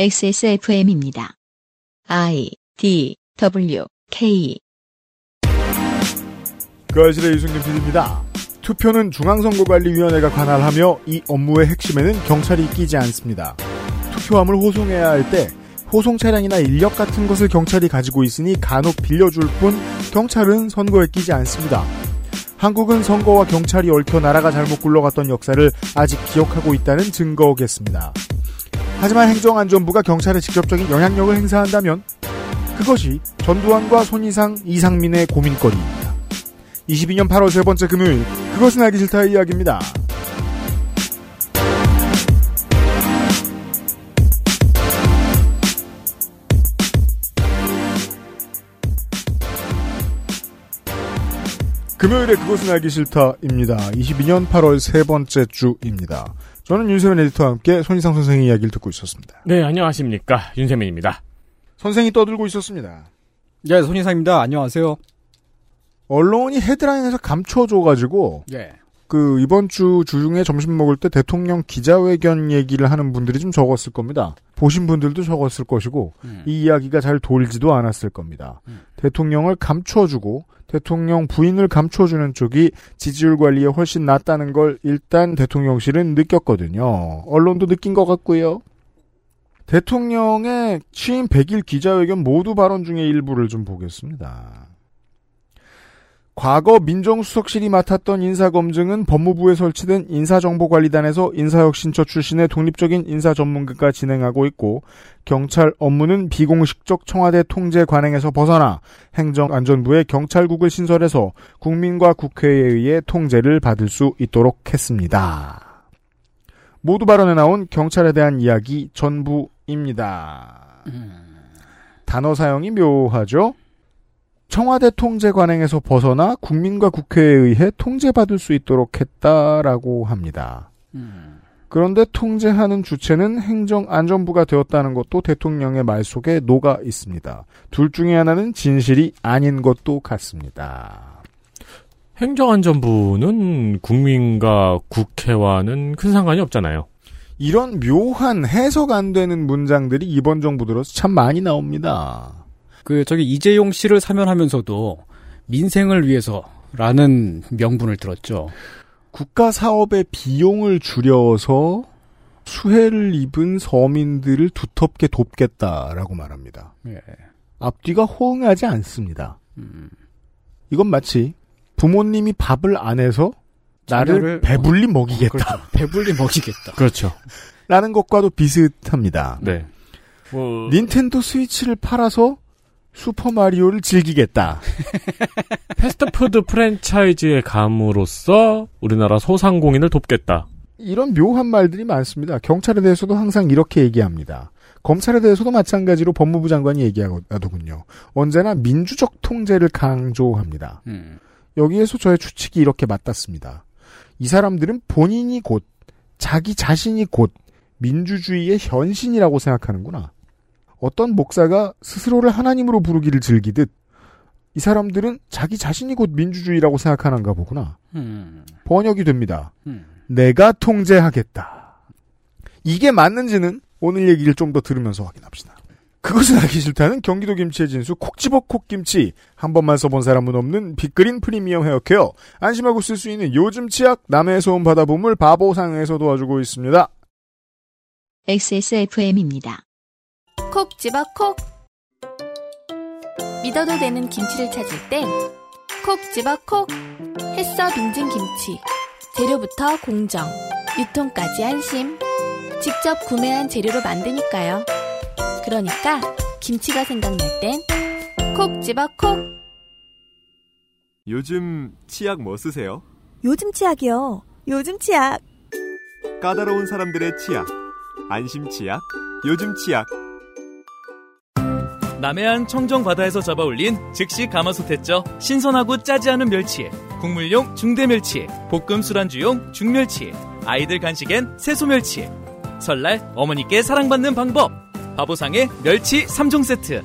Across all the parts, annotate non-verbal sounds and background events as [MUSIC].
XSFM입니다. I D W K 그 아실의 유승균 PD입니다. 투표는 중앙선거관리위원회가 관할하며 이 업무의 핵심에는 경찰이 끼지 않습니다. 투표함을 호송해야 할 때 호송 차량이나 인력 같은 것을 경찰이 가지고 있으니 간혹 빌려줄 뿐 경찰은 선거에 끼지 않습니다. 한국은 선거와 경찰이 얽혀 나라가 잘못 굴러갔던 역사를 아직 기억하고 있다는 증거겠습니다. 하지만 행정안전부가 경찰에 직접적인 영향력을 행사한다면 그것이 전두환과 손이상, 이상민의 고민거리입니다. 22년 8월 세 번째 금요일 그것은 알기 싫다의 이야기입니다. 금요일에 그것은 알기 싫다입니다. 22년 8월 세 번째 주입니다. 저는 윤세민 에디터와 함께 손희상 선생의 이야기를 듣고 있었습니다. 네, 안녕하십니까. 윤세민입니다. 선생이 떠들고 있었습니다. 네, 손희상입니다. 안녕하세요. 언론이 헤드라인에서 감춰줘가지고 예. 그 이번 주 주중에 점심 먹을 때 대통령 기자회견 얘기를 하는 분들이 좀 적었을 겁니다. 보신 분들도 적었을 것이고 음. 이 이야기가 잘 돌지도 않았을 겁니다. 음. 대통령을 감춰주고 대통령 부인을 감춰주는 쪽이 지지율 관리에 훨씬 낫다는 걸 일단 대통령실은 느꼈거든요. 언론도 느낀 것 같고요. 대통령의 취임 100일 기자회견 모두 발언 중에 일부를 좀 보겠습니다. 과거 민정수석실이 맡았던 인사검증은 법무부에 설치된 인사정보관리단에서 인사혁신처 출신의 독립적인 인사 전문가가 진행하고 있고 경찰 업무는 비공식적 청와대 통제 관행에서 벗어나 행정안전부의 경찰국을 신설해서 국민과 국회에 의해 통제를 받을 수 있도록 했습니다. 모두 발언에 나온 경찰에 대한 이야기 전부입니다. 단어 사용이 묘하죠? 청와대 통제 관행에서 벗어나 국민과 국회에 의해 통제받을 수 있도록 했다라고 합니다. 그런데 통제하는 주체는 행정안전부가 되었다는 것도 대통령의 말 속에 녹아 있습니다. 둘 중에 하나는 진실이 아닌 것도 같습니다. 행정안전부는 국민과 국회와는 큰 상관이 없잖아요. 이런 묘한 해석 안 되는 문장들이 이번 정부 들어서 참 많이 나옵니다. 그 저기 이재용 씨를 사면하면서도 민생을 위해서라는 명분을 들었죠. 국가 사업의 비용을 줄여서 수해를 입은 서민들을 두텁게 돕겠다라고 말합니다. 예. 앞뒤가 호응하지 않습니다. 음. 이건 마치 부모님이 밥을 안 해서 나를 자녀를 배불리 먹이겠다. 그렇죠. 배불리 먹이겠다. [LAUGHS] 그렇죠. 라는 것과도 비슷합니다. 네. 뭐, 닌텐도 스위치를 팔아서 슈퍼마리오를 즐기겠다. [LAUGHS] 패스트푸드 프랜차이즈의 감으로써 우리나라 소상공인을 돕겠다. 이런 묘한 말들이 많습니다. 경찰에 대해서도 항상 이렇게 얘기합니다. 검찰에 대해서도 마찬가지로 법무부 장관이 얘기하더군요. 언제나 민주적 통제를 강조합니다. 음. 여기에서 저의 추측이 이렇게 맞닿습니다. 이 사람들은 본인이 곧 자기 자신이 곧 민주주의의 현신이라고 생각하는구나. 어떤 목사가 스스로를 하나님으로 부르기를 즐기듯 이 사람들은 자기 자신이 곧 민주주의라고 생각하는가 보구나. 음. 번역이 됩니다. 음. 내가 통제하겠다. 이게 맞는지는 오늘 얘기를 좀 더 들으면서 확인합시다. 그것은 알기 싫다는 경기도 김치의 진수 콕 집어 콕김치 한 번만 써본 사람은 없는 빅그린 프리미엄 헤어케어 안심하고 쓸 수 있는 요즘 치약 남해에서 온 바다보물 바보상에서 도와주고 있습니다. XSFM입니다. 콕 집어 콕 믿어도 되는 김치를 찾을 땐 콕 집어 콕 햇서 빙진 김치 재료부터 공정 유통까지 안심 직접 구매한 재료로 만드니까요 그러니까 김치가 생각날 땐 콕 집어 콕 요즘 치약 뭐 쓰세요? 요즘 치약이요. 요즘 치약. 까다로운 사람들의 치약. 안심 치약. 요즘 치약. 남해안 청정 바다에서 잡아올린 즉시 가마솥했죠. 신선하고 짜지 않은 멸치, 국물용 중대 멸치, 볶음 술안주용 중멸치, 아이들 간식엔 새소 멸치. 설날 어머니께 사랑받는 방법. 바보상의 멸치 3종 세트.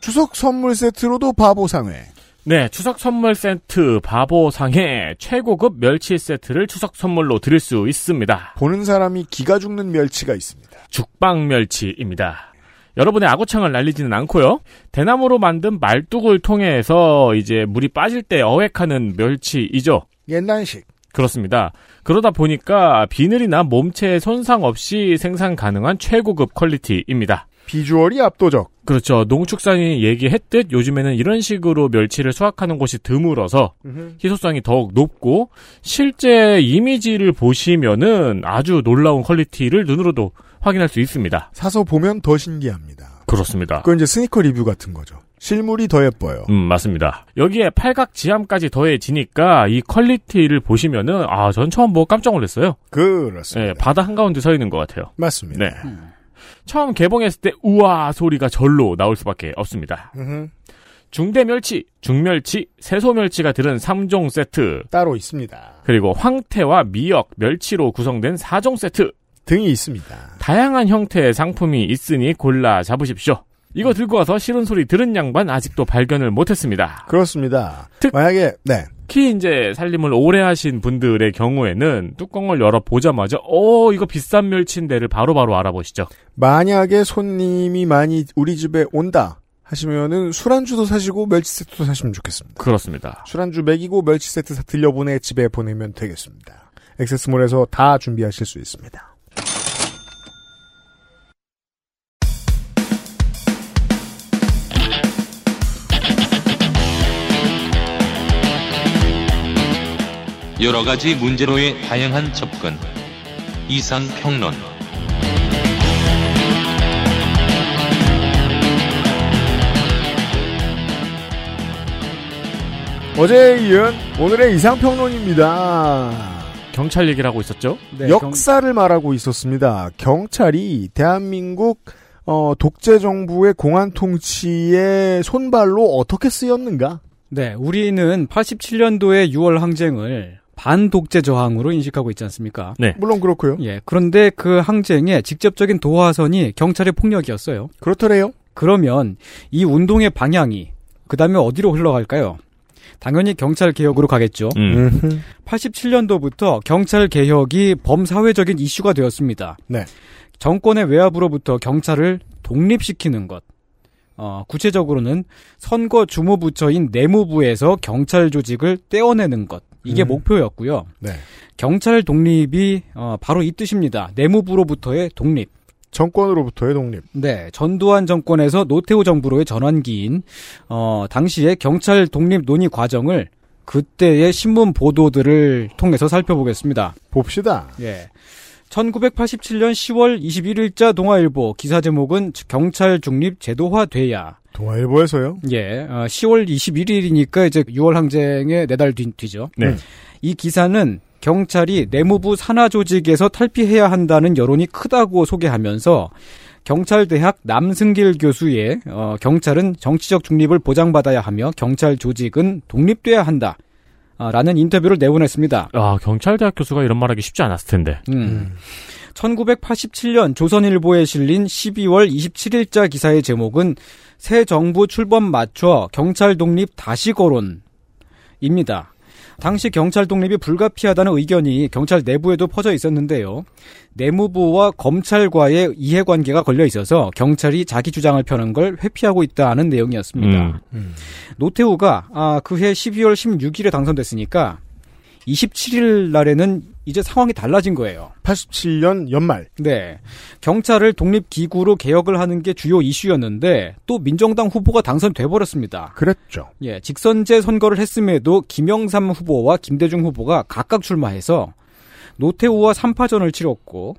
추석 선물 세트로도 바보상회 네, 추석 선물 세트 바보상의 최고급 멸치 세트를 추석 선물로 드릴 수 있습니다. 보는 사람이 기가 죽는 멸치가 있습니다. 죽방 멸치입니다. 여러분의 아구창을 날리지는 않고요. 대나무로 만든 말뚝을 통해서 이제 물이 빠질 때 어획하는 멸치이죠. 옛날식. 그렇습니다. 그러다 보니까 비늘이나 몸체에 손상 없이 생산 가능한 최고급 quality입니다. 비주얼이 압도적. 그렇죠. 농축산이 얘기했듯 요즘에는 이런 식으로 멸치를 수확하는 곳이 드물어서 희소성이 더욱 높고 실제 이미지를 보시면은 아주 놀라운 quality를 눈으로도 확인할 수 있습니다. 사서 보면 더 신기합니다. 그렇습니다. 그건 이제 스니커 리뷰 같은 거죠. 실물이 더 예뻐요. 음, 맞습니다. 여기에 팔각 지함까지 더해지니까 이 quality를 보시면은 아, 전 처음 보고 깜짝 놀랐어요. 그렇습니다. 네, 바다 한가운데 서 있는 것 같아요. 맞습니다. 네. 처음 개봉했을 때 우와 소리가 절로 나올 수밖에 없습니다. 중대멸치, 중멸치, 새소멸치가 들은 3종 세트, 따로 있습니다. 그리고 황태와 미역, 멸치로 구성된 4종 세트, 등이 있습니다. 다양한 형태의 상품이 있으니 골라 잡으십시오. 이거 들고 와서 싫은 소리 들은 양반 아직도 발견을 못했습니다. 그렇습니다. 특- 만약에 네 특히 이제 살림을 오래 하신 분들의 경우에는 뚜껑을 열어 보자마자 어 이거 비싼 멸치인데를 바로바로 알아보시죠. 만약에 손님이 많이 우리 집에 온다 하시면은 술안주도 사시고 멸치 세트도 사시면 좋겠습니다. 그렇습니다. 술안주 먹이고 멸치 세트 사- 들려보내 집에 보내면 되겠습니다. 액세스몰에서 다 준비하실 수 있습니다. 여러 가지 문제로의 다양한 접근. 이상 평론. 어제에 이은 오늘의 이상 평론입니다. 경찰 얘기를 하고 있었죠. 네, 역사를 말하고 있었습니다. 경찰이 대한민국 어, 독재 정부의 공안 통치의 손발로 어떻게 쓰였는가? 네, 우리는 87년도의 6월 항쟁을 반독재 저항으로 인식하고 있지 않습니까? 네. 물론 그렇고요. 예, 그런데 그 항쟁의 직접적인 도화선이 경찰의 폭력이었어요. 그렇더래요. 그러면 이 운동의 방향이 그 다음에 어디로 흘러갈까요? 당연히 경찰 개혁으로 가겠죠. 음. 87년도부터 경찰 개혁이 범사회적인 이슈가 되었습니다. 네. 정권의 외압으로부터 경찰을 독립시키는 것. 어, 구체적으로는 선거 주무부처인 내무부에서 경찰 조직을 떼어내는 것. 이게 음. 목표였고요. 네. 경찰 독립이 어, 바로 이 뜻입니다. 내무부로부터의 독립. 정권으로부터의 독립. 네, 전두환 정권에서 노태우 정부로의 전환기인 어, 당시의 경찰 독립 논의 과정을 그때의 신문 보도들을 통해서 살펴보겠습니다. 봅시다. 예. 1987년 10월 21일자 동아일보 기사 제목은 경찰 중립 제도화 돼야. 동아일보에서요. 예, 어, 10월 21일이니까 이제 6월 항쟁의 네달 뒤, 뒤죠. 네. 이 기사는 경찰이 내무부 산하 조직에서 탈피해야 한다는 여론이 크다고 소개하면서 경찰대학 남승길 교수의 어, 경찰은 정치적 중립을 보장받아야 하며 경찰 조직은 독립돼야 한다. 아, 라는 인터뷰를 내보냈습니다. 아 경찰대학 교수가 이런 말하기 쉽지 않았을 텐데. 음. 1987년 조선일보에 실린 12월 27일자 기사의 제목은 새 정부 출범 맞춰 경찰 독립 다시 거론입니다. 당시 경찰 독립이 불가피하다는 의견이 경찰 내부에도 퍼져 있었는데요. 내무부와 검찰과의 이해관계가 걸려 있어서 경찰이 자기 주장을 펴는 걸 회피하고 있다는 내용이었습니다. 음. 노태우가 아, 그해 12월 16일에 당선됐으니까 27일 날에는 이제 상황이 달라진 거예요. 87년 연말. 네. 경찰을 독립기구로 개혁을 하는 게 주요 이슈였는데 또 민정당 후보가 당선돼 버렸습니다. 그랬죠. 예, 직선제 선거를 했음에도 김영삼 후보와 김대중 후보가 각각 출마해서 노태우와 3파전을 치렀고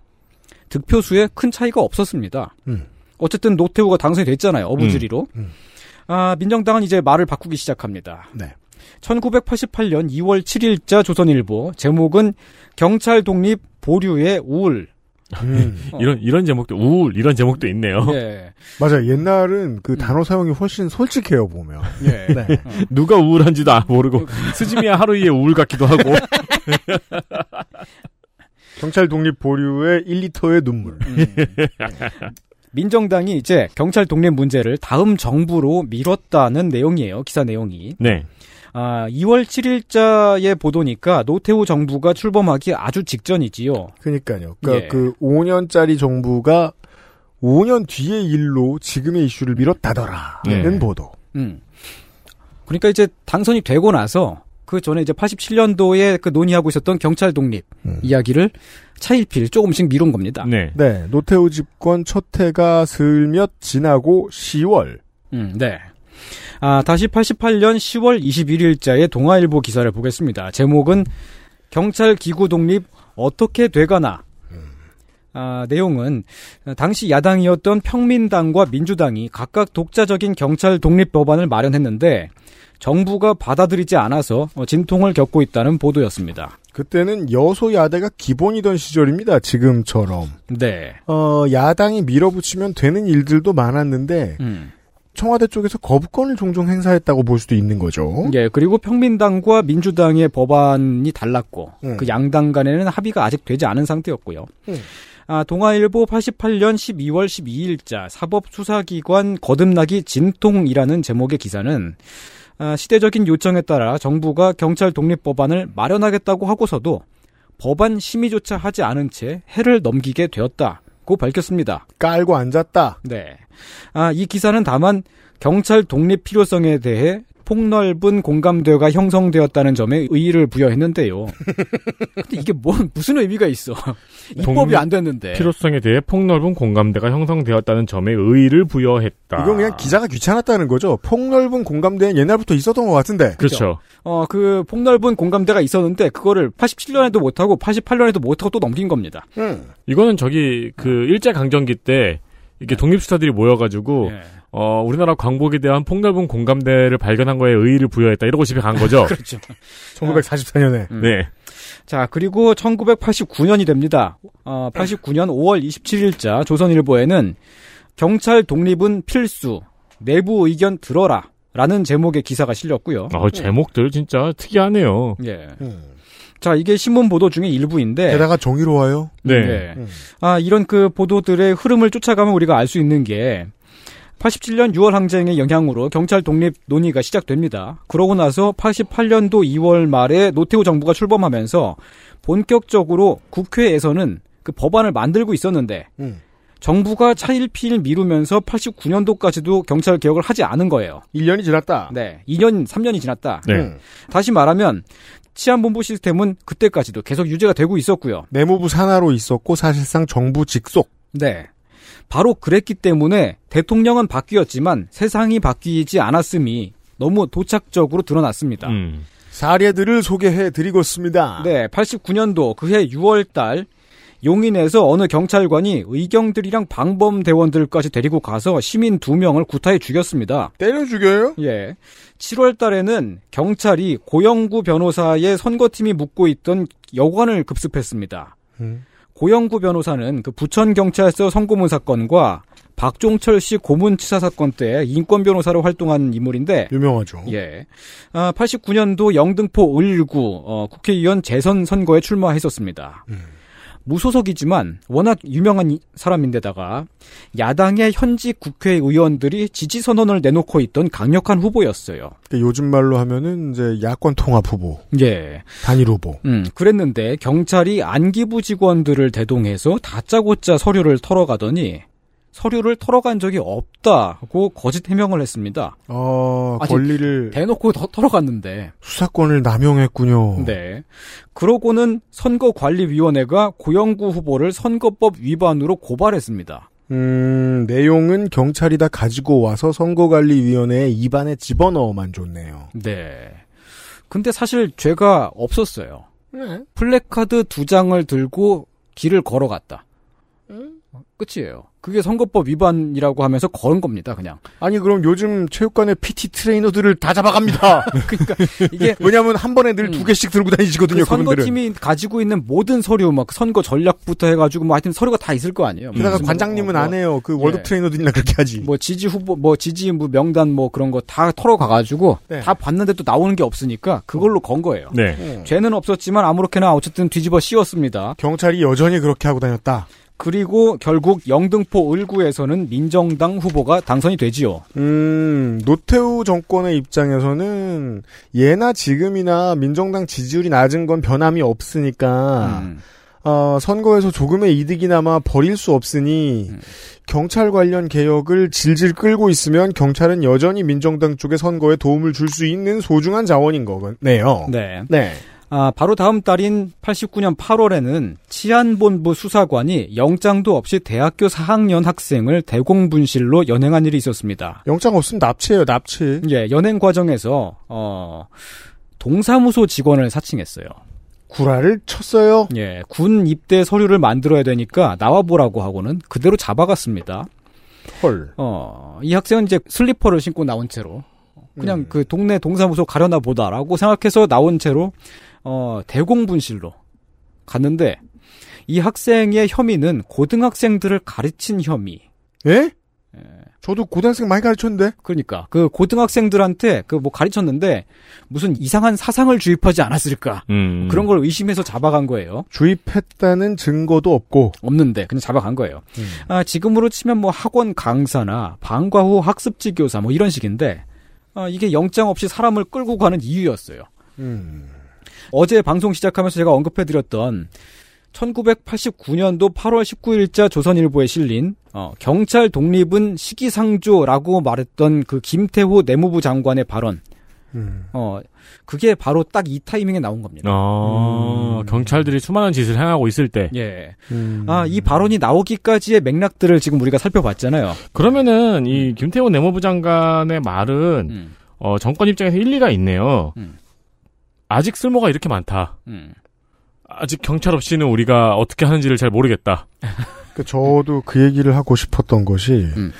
득표수에 큰 차이가 없었습니다. 음. 어쨌든 노태우가 당선이 됐잖아요. 어부지리로. 음, 음. 아, 민정당은 이제 말을 바꾸기 시작합니다. 네. 1988년 2월 7일자 조선일보 제목은 경찰 독립 보류의 우울. 음. 어. 이런 이런 제목도 우울 이런 제목도 있네요. 예. 맞아요. 옛날은 그 음. 단어 사용이 훨씬 솔직해요, 보면. 예. 네. 누가 우울한지도 아- 모르고 스즈미야 하루이의 우울 같기도 하고. [LAUGHS] 경찰 독립 보류의 1리터의 눈물. 음. 민정당이 이제 경찰 독립 문제를 다음 정부로 미뤘다는 내용이에요. 기사 내용이. 네. 아, 2월 7일자의 보도니까 노태우 정부가 출범하기 아주 직전이지요. 그러니까요. 그러니까 예. 그 5년짜리 정부가 5년 뒤의 일로 지금의 이슈를 미뤘다더라는 네. 보도. 음. 그러니까 이제 당선이 되고 나서 그 전에 이제 87년도에 그 논의하고 있었던 경찰 독립 음. 이야기를 차일피일 조금씩 미룬 겁니다. 네. 네, 노태우 집권 첫 해가 슬몇 지나고 10월. 음, 네. 아, 다시 88년 10월 21일자의 동아일보 기사를 보겠습니다. 제목은 경찰 기구 독립 어떻게 돼가나. 아, 내용은 당시 야당이었던 평민당과 민주당이 각각 독자적인 경찰 독립 법안을 마련했는데 정부가 받아들이지 않아서 어, 진통을 겪고 있다는 보도였습니다. 그때는 여소야대가 기본이던 시절입니다. 지금처럼. 네. 어, 야당이 밀어붙이면 되는 일들도 많았는데 음. 청와대 쪽에서 거부권을 종종 행사했다고 볼 수도 있는 거죠. 예, 그리고 평민당과 민주당의 법안이 달랐고, 음. 그 양당 간에는 합의가 아직 되지 않은 상태였고요. 음. 아, 동아일보 88년 12월 12일자 사법수사기관 거듭나기 진통이라는 제목의 기사는 아, 시대적인 요청에 따라 정부가 경찰 독립 법안을 마련하겠다고 하고서도 법안 심의조차 하지 않은 채 해를 넘기게 되었다 고 밝혔습니다. 깔고 앉았다. 네. 아, 이 기사는 다만 경찰 독립 필요성에 대해 폭넓은 공감대가 형성되었다는 점에 의의를 부여했는데요. [LAUGHS] 근데 이게 뭐 무슨 의미가 있어? 입법이 독립 안 됐는데. 필요성에 대해 폭넓은 공감대가 형성되었다는 점에 의의를 부여했다. 이건 그냥 기자가 귀찮았다는 거죠. 폭넓은 공감대는 옛날부터 있었던 것 같은데. 그렇죠. 어, 그 폭넓은 공감대가 있었는데 그거를 87년에도 못 하고 88년에도 못 하고 또 넘긴 겁니다. 음. 이거는 저기 그 일제 강점기 때 이게 독립 스타들이 모여가지고 예. 어 우리나라 광복에 대한 폭넓은 공감대를 발견한 거에 의의를 부여했다 이러고 집에 간 거죠. [LAUGHS] 그렇죠. 1944년에. 음. 네. 자, 그리고 1989년이 됩니다. 어, 89년 5월 27일자 조선일보에는 경찰 독립은 필수, 내부 의견 들어라. 라는 제목의 기사가 실렸고요. 어, 제목들 진짜 특이하네요. 예. 음. 자, 이게 신문 보도 중에 일부인데. 게다가 정의로워요. 네. 네. 음. 아, 이런 그 보도들의 흐름을 쫓아가면 우리가 알 수 있는 게 87년 6월 항쟁의 영향으로 경찰 독립 논의가 시작됩니다. 그러고 나서 88년도 2월 말에 노태우 정부가 출범하면서 본격적으로 국회에서는 그 법안을 만들고 있었는데 음. 정부가 차일피일 미루면서 89년도까지도 경찰 개혁을 하지 않은 거예요. 1년이 지났다. 네. 2년, 3년이 지났다. 네. 음. 다시 말하면 치안본부 시스템은 그때까지도 계속 유지가 되고 있었고요. 내무부 산하로 있었고 사실상 정부 직속. 네. 바로 그랬기 때문에 대통령은 바뀌었지만 세상이 바뀌지 않았음이 너무 도착적으로 드러났습니다. 음. 사례들을 소개해 드리겠습니다. 네, 89년도 그해 6월 달 용인에서 어느 경찰관이 의경들이랑 방범 대원들까지 데리고 가서 시민 두 명을 구타해 죽였습니다. 때려 죽여요? 예. 7월 달에는 경찰이 고영구 변호사의 선거팀이 묵고 있던 여관을 급습했습니다. 음. 고영구 변호사는 그 부천 경찰서 성고문 사건과 박종철 씨 고문치사 사건 때 인권 변호사로 활동한 인물인데 유명하죠. 예. 아, 89년도 영등포 을구 어, 국회의원 재선 선거에 출마했었습니다. 음. 무소속이지만 워낙 유명한 이- 사람인데다가 야당의 현직 국회의원들이 지지 선언을 내놓고 있던 강력한 후보였어요. 그러니까 요즘 말로 하면은 이제 야권 통합 후보, 예. 단일 후보. 음, 그랬는데 경찰이 안기부 직원들을 대동해서 다짜고짜 서류를 털어가더니 서류를 털어간 적이 없다고 거짓 해명을 했습니다. 어, 권리를 대놓고 더 털어갔는데. 수사권을 남용했군요. 네. 그러고는 선거관리위원회가 고영구 후보를 선거법 위반으로 고발했습니다. 음, 내용은 경찰이 다 가지고 와서 선거관리위원회에 입안에 집어넣어만 줬네요. 네. 근데 사실 죄가 없었어요. 네. 플래카드 두 장을 들고 길을 걸어갔다. 끝이에요. 그게 선거법 위반이라고 하면서 걸은 겁니다, 그냥. 아니 그럼 요즘 체육관에 PT 트레이너들을 다 잡아갑니다. [LAUGHS] 그러니까 이게 [LAUGHS] 왜냐하면 한 번에 늘두 음. 개씩 들고 다니시거든요. 그. 선거팀이 가지고 있는 모든 서류, 막 선거 전략부터 해 가지고 뭐 하여튼 서류가 다 있을 거 아니에요. 게다가 무슨 관장님은 뭐, 안 해요. 그 월드 예. 트레이너들이나 그렇게 하지. 뭐 지지 후보, 뭐 지지 뭐 명단 뭐 그런 거 다 털어 가 가지고 네. 다 봤는데 또 나오는 게 없으니까 그걸로 건 거예요. 네. 음. 죄는 없었지만 아무렇게나 어쨌든 뒤집어 씌웠습니다. 경찰이 여전히 그렇게 하고 다녔다. 그리고 결국 영등포 을구에서는 민정당 후보가 당선이 되지요. 음, 노태우 정권의 입장에서는 예나 지금이나 민정당 지지율이 낮은 건 변함이 없으니까 음. 어, 선거에서 조금의 이득이나마 버릴 수 없으니 경찰 관련 개혁을 질질 끌고 있으면 경찰은 여전히 민정당 쪽의 선거에 도움을 줄 수 있는 소중한 자원인 거네요. 네. 네. 아, 바로 다음 달인 89년 8월에는 치안본부 수사관이 영장도 없이 대학교 4학년 학생을 대공분실로 연행한 일이 있었습니다. 영장 없으면 납치예요, 납치. 예, 연행 과정에서 어 동사무소 직원을 사칭했어요. 구라를 쳤어요. 예, 군 입대 서류를 만들어야 되니까 나와 보라고 하고는 그대로 잡아갔습니다. 헐. 어, 이 학생은 이제 슬리퍼를 신고 나온 채로 그냥 음. 그 동네 동사무소 가려나 보다라고 생각해서 나온 채로 어, 대공분실로 갔는데 이 학생의 혐의는 고등학생들을 가르친 혐의. 예? 저도 고등학생 많이 가르쳤는데. 그러니까 그 고등학생들한테 그 뭐 가르쳤는데 무슨 이상한 사상을 주입하지 않았을까 음. 그런 걸 의심해서 잡아간 거예요. 주입했다는 증거도 없고. 없는데 그냥 잡아간 거예요. 음. 아, 지금으로 치면 뭐 학원 강사나 방과 후 학습지 교사 뭐 이런 식인데 아, 이게 영장 없이 사람을 끌고 가는 이유였어요. 음. 어제 방송 시작하면서 제가 언급해드렸던 1989년도 8월 19일자 조선일보에 실린 어, 경찰 독립은 시기상조라고 말했던 그 김태호 내무부 장관의 발언. 음. 어, 그게 바로 딱 이 타이밍에 나온 겁니다. 어, 음. 경찰들이 수많은 짓을 행하고 있을 때. 예. 음. 아, 이 발언이 나오기까지의 맥락들을 지금 우리가 살펴봤잖아요. 그러면은 이 김태호 내무부 장관의 말은 음, 어, 정권 입장에서 일리가 있네요. 음. 아직 쓸모가 이렇게 많다. 음. 아직 경찰 없이는 우리가 어떻게 하는지를 잘 모르겠다. [LAUGHS] 그 저도 그 얘기를 하고 싶었던 것이 음.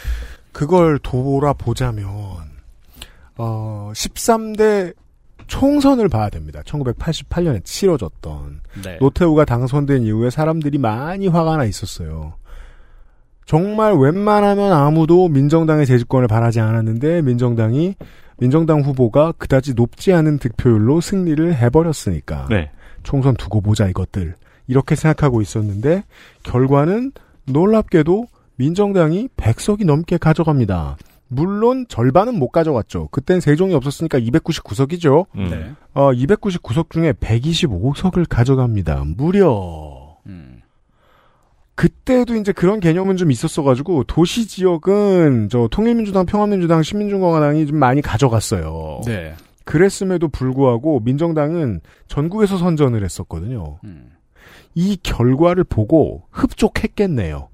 그걸 돌아보자면 어 13대 총선을 봐야 됩니다. 1988년에 치러졌던 네. 노태우가 당선된 이후에 사람들이 많이 화가 나 있었어요. 정말 웬만하면 아무도 민정당의 재집권을 바라지 않았는데 민정당이 민정당 후보가 그다지 높지 않은 득표율로 승리를 해버렸으니까 네. 총선 두고 보자 이것들 이렇게 생각하고 있었는데 결과는 놀랍게도 민정당이 100석이 넘게 가져갑니다. 물론 절반은 못 가져갔죠. 그땐 세종이 없었으니까 299석이죠. 음. 네. 어, 299석 중에 125석을 가져갑니다. 무려. 음. 그때도 이제 그런 개념은 좀 있었어가지고 도시 지역은 저 통일민주당, 평화민주당, 신민중공화당이 좀 많이 가져갔어요. 네. 그랬음에도 불구하고 민정당은 전국에서 선전을 했었거든요. 음. 이 결과를 보고 흡족했겠네요.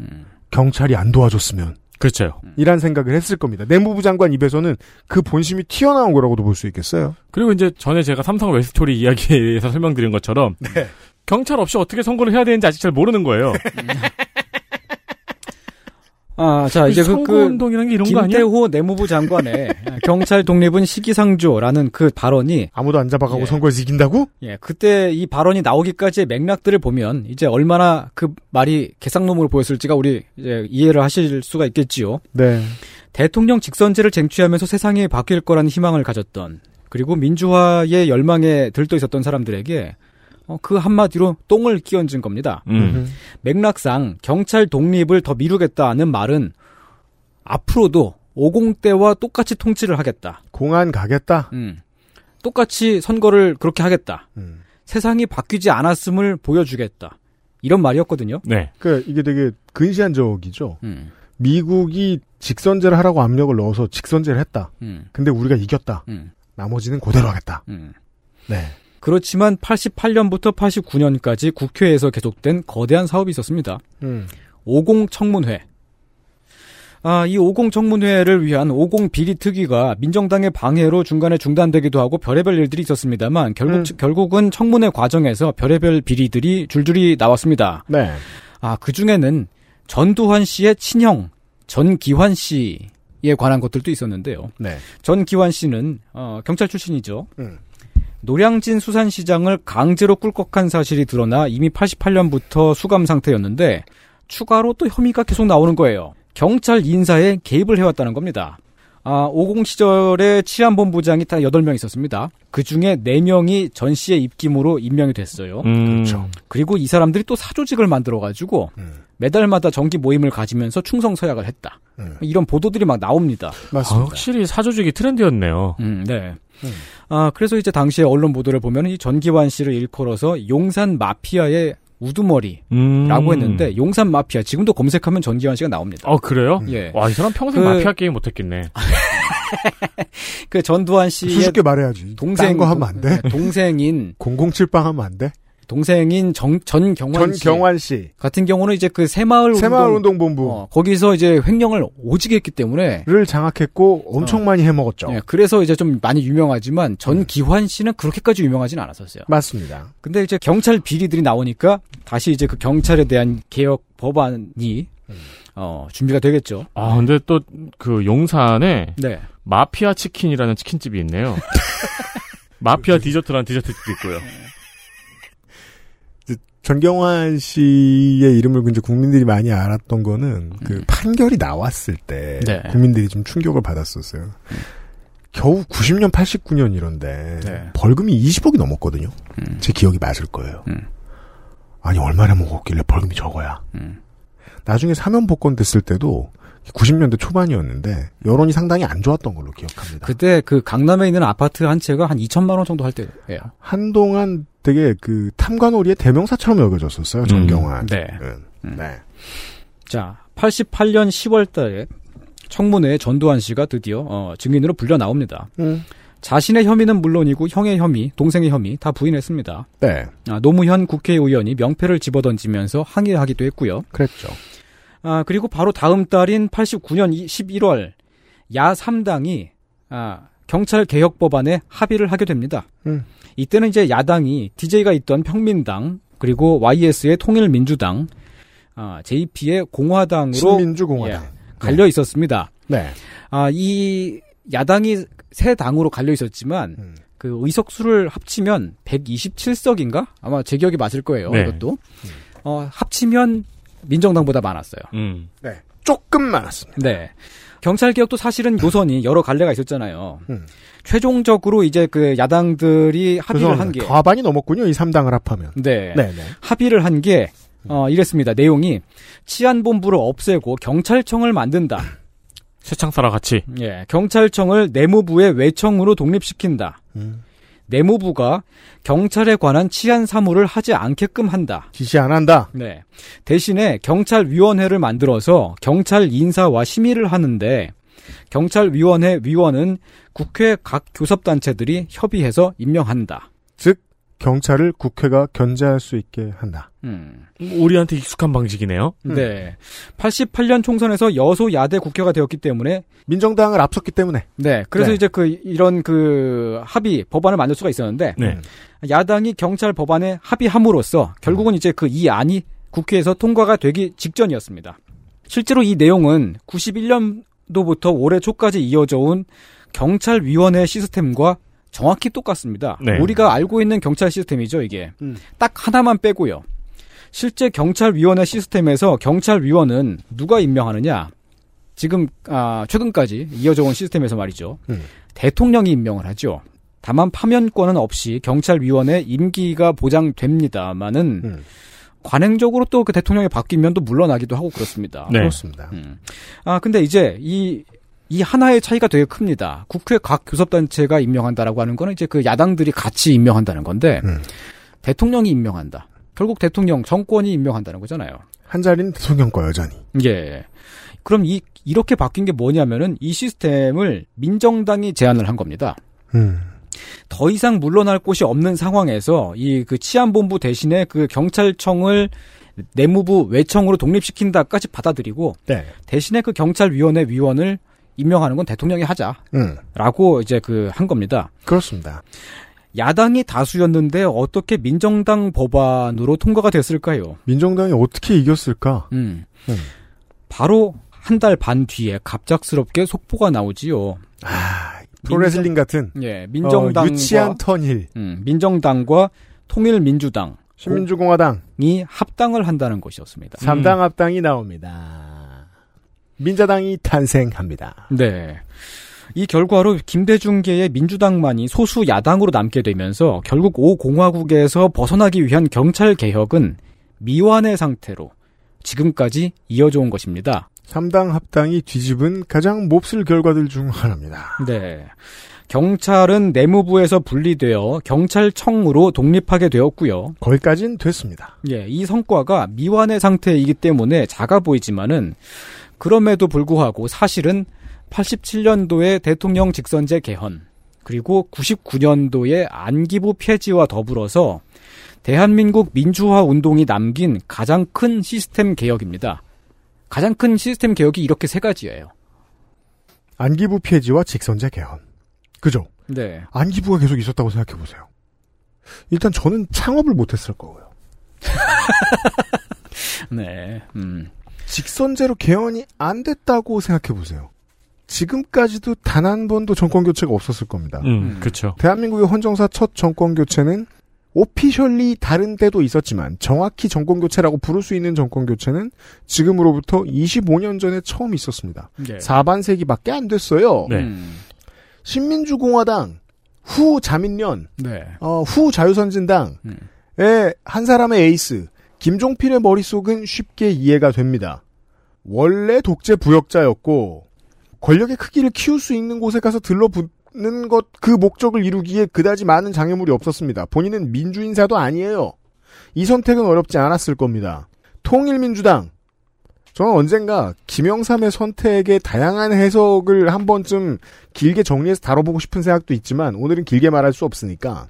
음. 경찰이 안 도와줬으면. 그렇죠. 이란 생각을 했을 겁니다. 내무부 장관 입에서는 그 본심이 튀어나온 거라고도 볼 수 있겠어요. 그리고 이제 전에 제가 삼성 웰스토리 이야기에서 [LAUGHS] 설명드린 것처럼 네. 경찰 없이 어떻게 선거를 해야 되는지 아직 잘 모르는 거예요. 아, 자, 이제 그, 선거 그, 운동이라는 게 이런 거 아니야? 김태호 내무부 장관의 경찰 독립은 시기상조라는 그 발언이 아무도 안 잡아가고 예. 선거에서 이긴다고? 예, 그때 이 발언이 나오기까지의 맥락들을 보면 이제 얼마나 그 말이 개쌍놈으로 보였을지가 우리 이제 이해를 하실 수가 있겠지요. 네. 대통령 직선제를 쟁취하면서 세상이 바뀔 거라는 희망을 가졌던 그리고 민주화의 열망에 들떠 있었던 사람들에게 어, 그 한마디로 똥을 끼얹은 겁니다. 음. 맥락상 경찰 독립을 더 미루겠다는 말은 앞으로도 50대와 똑같이 통치를 하겠다. 공안 가겠다. 음. 똑같이 선거를 그렇게 하겠다. 음. 세상이 바뀌지 않았음을 보여주겠다. 이런 말이었거든요. 네. 그 이게 되게 근시안적이죠. 음. 미국이 직선제를 하라고 압력을 넣어서 직선제를 했다. 음. 근데 우리가 이겼다. 음. 나머지는 그대로 하겠다. 음. 네. 그렇지만 88년부터 89년까지 국회에서 계속된 거대한 사업이 있었습니다. 음. 50 청문회. 아, 이 50 청문회를 위한 50 비리 특위가 민정당의 방해로 중간에 중단되기도 하고 별의별 일들이 있었습니다만 결국 음. 결국은 청문회 과정에서 별의별 비리들이 줄줄이 나왔습니다. 네. 아, 그 중에는 전두환 씨의 친형 전기환 씨에 관한 것들도 있었는데요. 네. 전기환 씨는 어, 경찰 출신이죠. 음. 노량진 수산시장을 강제로 꿀꺽한 사실이 드러나 이미 88년부터 수감 상태였는데 추가로 또 혐의가 계속 나오는 거예요. 경찰 인사에 개입을 해왔다는 겁니다. 아, 50 시절에 치안본부장이 딱 8명 있었습니다. 그 중에 4명이 전 씨의 입김으로 임명이 됐어요. 음. 그렇죠. 그리고 이 사람들이 또 사조직을 만들어가지고 음. 매달마다 정기 모임을 가지면서 충성 서약을 했다. 음. 이런 보도들이 막 나옵니다. 아, 맞습니다. 확실히 사조직이 트렌드였네요. 음, 네. 음. 아, 그래서 이제 당시에 언론 보도를 보면 이 전기환 씨를 일컬어서 용산 마피아의 우두머리라고 음. 했는데 용산 마피아 지금도 검색하면 전기환 씨가 나옵니다. 어, 그래요? 예. 와, 이 사람 평생 그- 마피아 게임 못했겠네. [LAUGHS] 그 전두환 씨의 수줍게 말해야지. 동생 딴거 하면 안 돼? 네, 동생인 [LAUGHS] 007빵 하면 안 돼? 동생인 정, 전 경환 씨 전경환 씨. 같은 경우는 이제 그 새마을 새마을 운동 운동본부. 어, 거기서 이제 횡령을 오지게 했기 때문에 를 장악했고 엄청 많이 해먹었죠. 예, 그래서 이제 좀 많이 유명하지만 전 기환 씨는 그렇게까지 유명하진 않았었어요. 맞습니다. 근데 이제 경찰 비리들이 나오니까 다시 이제 그 경찰에 대한 개혁 법안이 어, 준비가 되겠죠. 아, 근데 또 그 용산에 네. 마피아 치킨이라는 치킨집이 있네요. [LAUGHS] 마피아 디저트라는 디저트집도 있고요. 전경환 씨의 이름을 이제 국민들이 많이 알았던 거는 그 판결이 나왔을 때 네. 국민들이 좀 충격을 받았었어요. 겨우 90년, 89년 이런데 네. 벌금이 20억이 넘었거든요. 음. 제 기억이 맞을 거예요. 음. 아니 얼마나 먹었길래 벌금이 적어야. 음. 나중에 사면 복권 됐을 때도 90년대 초반이었는데 여론이 상당히 안 좋았던 걸로 기억합니다. 그때 그 강남에 있는 아파트 한 채가 한 2천만 원 정도 할 때예요. 한동안 되게 그 탐관오리의 대명사처럼 여겨졌었어요. 전경환. 네. 은. 네. 자, 88년 10월 달에 청문회에 전두환 씨가 드디어 어, 증인으로 불려 나옵니다. 음. 자신의 혐의는 물론이고 형의 혐의, 동생의 혐의 다 부인했습니다. 네. 아, 노무현 국회의원이 명패를 집어던지면서 항의하기도 했고요. 그랬죠. 아, 그리고 바로 다음 달인 89년 11월 야 3당이 아, 경찰 개혁 법안에 합의를 하게 됩니다. 음. 이때는 이제 야당이 DJ가 있던 평민당 그리고 YS의 통일민주당 아, JP의 공화당으로 신민주공화당. 예, 갈려 있었습니다. 네. 아, 이 야당이 세 당으로 갈려 있었지만 음. 그 의석수를 합치면 127석인가? 아마 제 기억이 맞을 거예요. 네. 이것도. 어, 합치면 민정당보다 많았어요. 음. 네. 조금 많았습니다. 네. 경찰 개혁도 사실은 노선이 여러 갈래가 있었잖아요. 음. 최종적으로 이제 그 야당들이 합의를 한 게, 과반이 넘었군요. 이 3당을 합하면. 네. 네, 네. 합의를 한 게, 어, 이랬습니다. 내용이 치안본부를 없애고 경찰청을 만든다. 새창사랑 같이. 예, 경찰청을 내무부의 외청으로 독립시킨다. 음. 내무부가 경찰에 관한 치안 사무를 하지 않게끔 한다. 지시 안 한다. 네. 대신에 경찰위원회를 만들어서 경찰 인사와 심의를 하는데 경찰위원회 위원은 국회 각 교섭단체들이 협의해서 임명한다. 즉 경찰을 국회가 견제할 수 있게 한다. 음. 우리한테 익숙한 방식이네요. 네. 88년 총선에서 여소 야대 국회가 되었기 때문에 민정당을 앞섰기 때문에. 네. 그래서 네. 이제 그 이런 그 합의 법안을 만들 수가 있었는데 네. 야당이 경찰 법안에 합의함으로써 결국은 이제 그 이 안이 국회에서 통과가 되기 직전이었습니다. 실제로 이 내용은 91년도부터 올해 초까지 이어져 온 경찰위원회 시스템과 정확히 똑같습니다. 네. 우리가 알고 있는 경찰 시스템이죠, 이게. 음. 딱 하나만 빼고요. 실제 경찰위원회 시스템에서 경찰위원은 누가 임명하느냐? 지금 아, 최근까지 이어져 온 시스템에서 말이죠. 음. 대통령이 임명을 하죠. 다만 파면권은 없이 경찰위원회 임기가 보장됩니다만은 음. 관행적으로 또 그 대통령이 바뀌면 또 물러나기도 하고 그렇습니다. 네. 그렇습니다. 음. 아 근데 이제 이 이 하나의 차이가 되게 큽니다. 국회 각 교섭단체가 임명한다라고 하는 거는 이제 그 야당들이 같이 임명한다는 건데 음. 대통령이 임명한다. 결국 대통령 정권이 임명한다는 거잖아요. 한 자리는 대통령 과 여전히. 예. 그럼 이 이렇게 바뀐 게 뭐냐면은 이 시스템을 민정당이 제안을 한 겁니다. 음. 더 이상 물러날 곳이 없는 상황에서 이 그 치안본부 대신에 그 경찰청을 내무부 외청으로 독립시킨다까지 받아들이고 네. 대신에 그 경찰위원회 위원을 임명하는 건 대통령이 하자라고 음. 이제 그 한 겁니다. 그렇습니다. 야당이 다수였는데 어떻게 민정당 법안으로 통과가 됐을까요? 민정당이 어떻게 이겼을까? 음. 음. 바로 한 달 반 뒤에 갑작스럽게 속보가 나오지요. 아, 프로레슬링 같은 예, 민정당과 어, 유치한 턴힐, 음, 민정당과 통일민주당이 신민주공화당 합당을 한다는 것이었습니다. 3당 합당이 나옵니다. 민자당이 탄생합니다. 네. 이 결과로 김대중계의 민주당만이 소수 야당으로 남게 되면서 결국 5공화국에서 벗어나기 위한 경찰 개혁은 미완의 상태로 지금까지 이어져 온 것입니다. 3당 합당이 뒤집은 가장 몹쓸 결과들 중 하나입니다. 네. 경찰은 내무부에서 분리되어 경찰청으로 독립하게 되었고요. 거기까지는 됐습니다. 예, 이 성과가 미완의 상태이기 때문에 작아 보이지만은 그럼에도 불구하고 사실은 87년도에 대통령 직선제 개헌 그리고 99년도에 안기부 폐지와 더불어서 대한민국 민주화 운동이 남긴 가장 큰 시스템 개혁입니다. 가장 큰 시스템 개혁이 이렇게 세 가지예요. 안기부 폐지와 직선제 개헌. 그죠? 네. 안기부가 계속 있었다고 생각해 보세요. 일단 저는 창업을 못했을 거고요. [LAUGHS] 네. 음. 직선제로 개헌이 안 됐다고 생각해 보세요. 지금까지도 단 한 번도 정권 교체가 없었을 겁니다. 음, 그렇죠. 대한민국의 헌정사 첫 정권 교체는 오피셜리 다른 때도 있었지만 정확히 정권 교체라고 부를 수 있는 정권 교체는 지금으로부터 25년 전에 처음 있었습니다. 네. 4반세기밖에 안 됐어요. 네. 음. 신민주공화당 후 자민련 네. 어, 후 자유선진당의 음. 한 사람의 에이스 김종필의 머릿속은 쉽게 이해가 됩니다. 원래 독재 부역자였고 권력의 크기를 키울 수 있는 곳에 가서 들러붙는 것 그 목적을 이루기에 그다지 많은 장애물이 없었습니다. 본인은 민주인사도 아니에요. 이 선택은 어렵지 않았을 겁니다. 통일민주당 저는 언젠가 김영삼의 선택의 다양한 해석을 한 번쯤 길게 정리해서 다뤄보고 싶은 생각도 있지만 오늘은 길게 말할 수 없으니까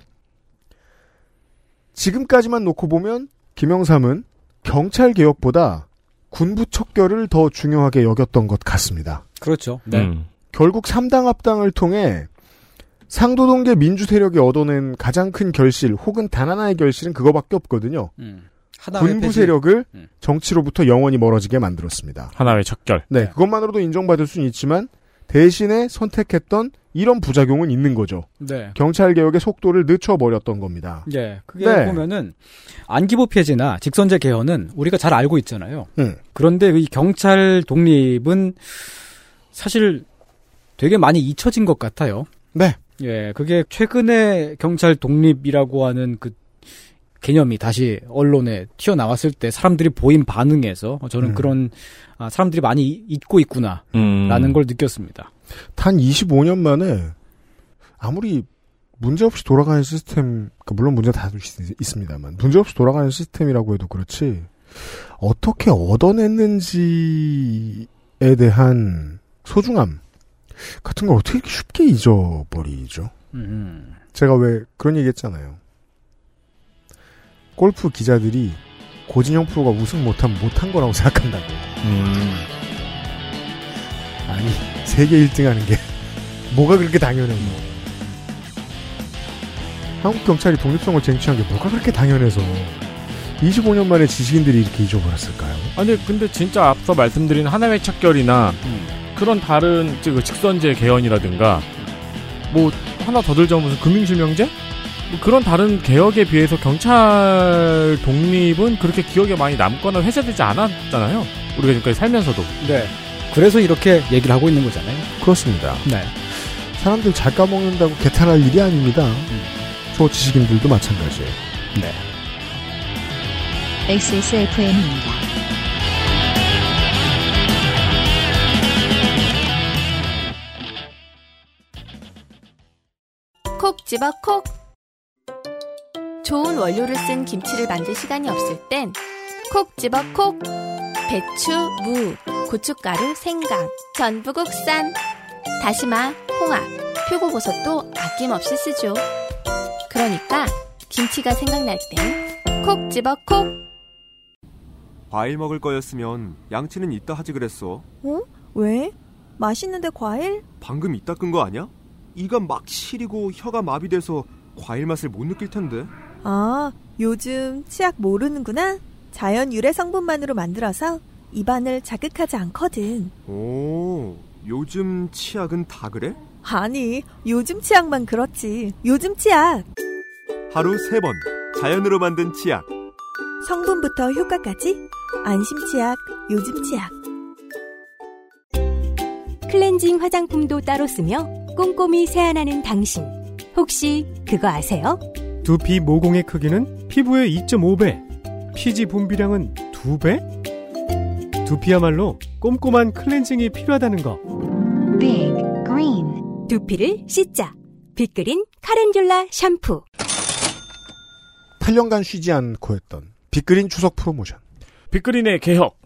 지금까지만 놓고 보면 김영삼은 경찰 개혁보다 군부 척결을 더 중요하게 여겼던 것 같습니다. 그렇죠. 네. 음. 결국 3당 합당을 통해 상도동계 민주 세력이 얻어낸 가장 큰 결실 혹은 단 하나의 결실은 그거밖에 없거든요. 음. 군부. 세력을 음. 정치로부터 영원히 멀어지게 만들었습니다. 하나의 척결. 네, 네. 그것만으로도 인정받을 수는 있지만 대신에 선택했던 이런 부작용은 있는 거죠. 네. 경찰 개혁의 속도를 늦춰버렸던 겁니다. 예. 그게 네. 보면은 안기부 폐지나 직선제 개헌은 우리가 잘 알고 있잖아요. 음. 그런데 이 경찰 독립은 사실 되게 많이 잊혀진 것 같아요. 네. 예, 그게 최근에 경찰 독립이라고 하는 그 개념이 다시 언론에 튀어나왔을 때 사람들이 보인 반응에서 저는 음. 그런 아, 사람들이 많이 이- 잊고 있구나라는 음. 걸 느꼈습니다. 단 25년 만에 아무리 문제 없이 돌아가는 시스템, 그러니까 물론 문제 다 있- 있습니다만 문제 없이 돌아가는 시스템이라고 해도 그렇지 어떻게 얻어냈는지에 대한 소중함 같은 걸 어떻게 이렇게 쉽게 잊어버리죠? 음. 제가 왜 그런 얘기 했잖아요. 골프 기자들이 고진영 프로가 우승 못하면 못한 거라고 [LAUGHS] 생각한다고. 음. 아니, 세계 1등 하는 게 [LAUGHS] 뭐가 그렇게 당연해서. 한국 경찰이 독립성을 쟁취한 게 뭐가 그렇게 당연해서 25년 만에 지식인들이 이렇게 잊어버렸을까요? 아니 근데 진짜 앞서 말씀드린 하나의 척결이나 음. 그런 다른 그 직선제 개헌이라든가 뭐 하나 더 들자면 무슨 금융실명제 뭐 그런 다른 개혁에 비해서 경찰 독립은 그렇게 기억에 많이 남거나 회자되지 않았잖아요. 우리가 지금까지 살면서도. 네. 그래서 이렇게 얘기를 하고 있는 거잖아요. 그렇습니다. 네. 사람들 잘 까먹는다고 개탄할 일이 아닙니다. 저 지식인들도 마찬가지예요. 네. XSFM입니다. 콕 집어 콕. 좋은 원료를 쓴 김치를 만들 시간이 없을 땐 콕 집어 콕. 배추, 무, 고춧가루, 생강, 전부 국산. 다시마, 홍합, 표고버섯도 아낌없이 쓰죠. 그러니까 김치가 생각날 땐 콕 집어 콕. 과일 먹을 거였으면 양치는 이따 하지 그랬어. 어? 왜? 맛있는데 과일? 방금 이따 끈 거 아니야? 이가 막 시리고 혀가 마비돼서 과일 맛을 못 느낄 텐데. 아, 요즘 치약 모르는구나? 자연 유래 성분만으로 만들어서 입안을 자극하지 않거든. 오, 요즘 치약은 다 그래? 아니, 요즘 치약만 그렇지. 요즘 치약. 하루 세번 자연으로 만든 치약. 성분부터 효과까지. 안심 치약, 요즘 치약. 클렌징 화장품도 따로 쓰며 꼼꼼히 세안하는 당신. 혹시 그거 아세요? 두피 모공의 크기는 피부의 2.5배, 피지 분비량은 2배? 두피야말로 꼼꼼한 클렌징이 필요하다는 거. Big Green. 두피를 씻자. 빅그린 카렌듈라 샴푸. 8년간 쉬지 않고 했던 빅그린 추석 프로모션. 빅그린의 개혁.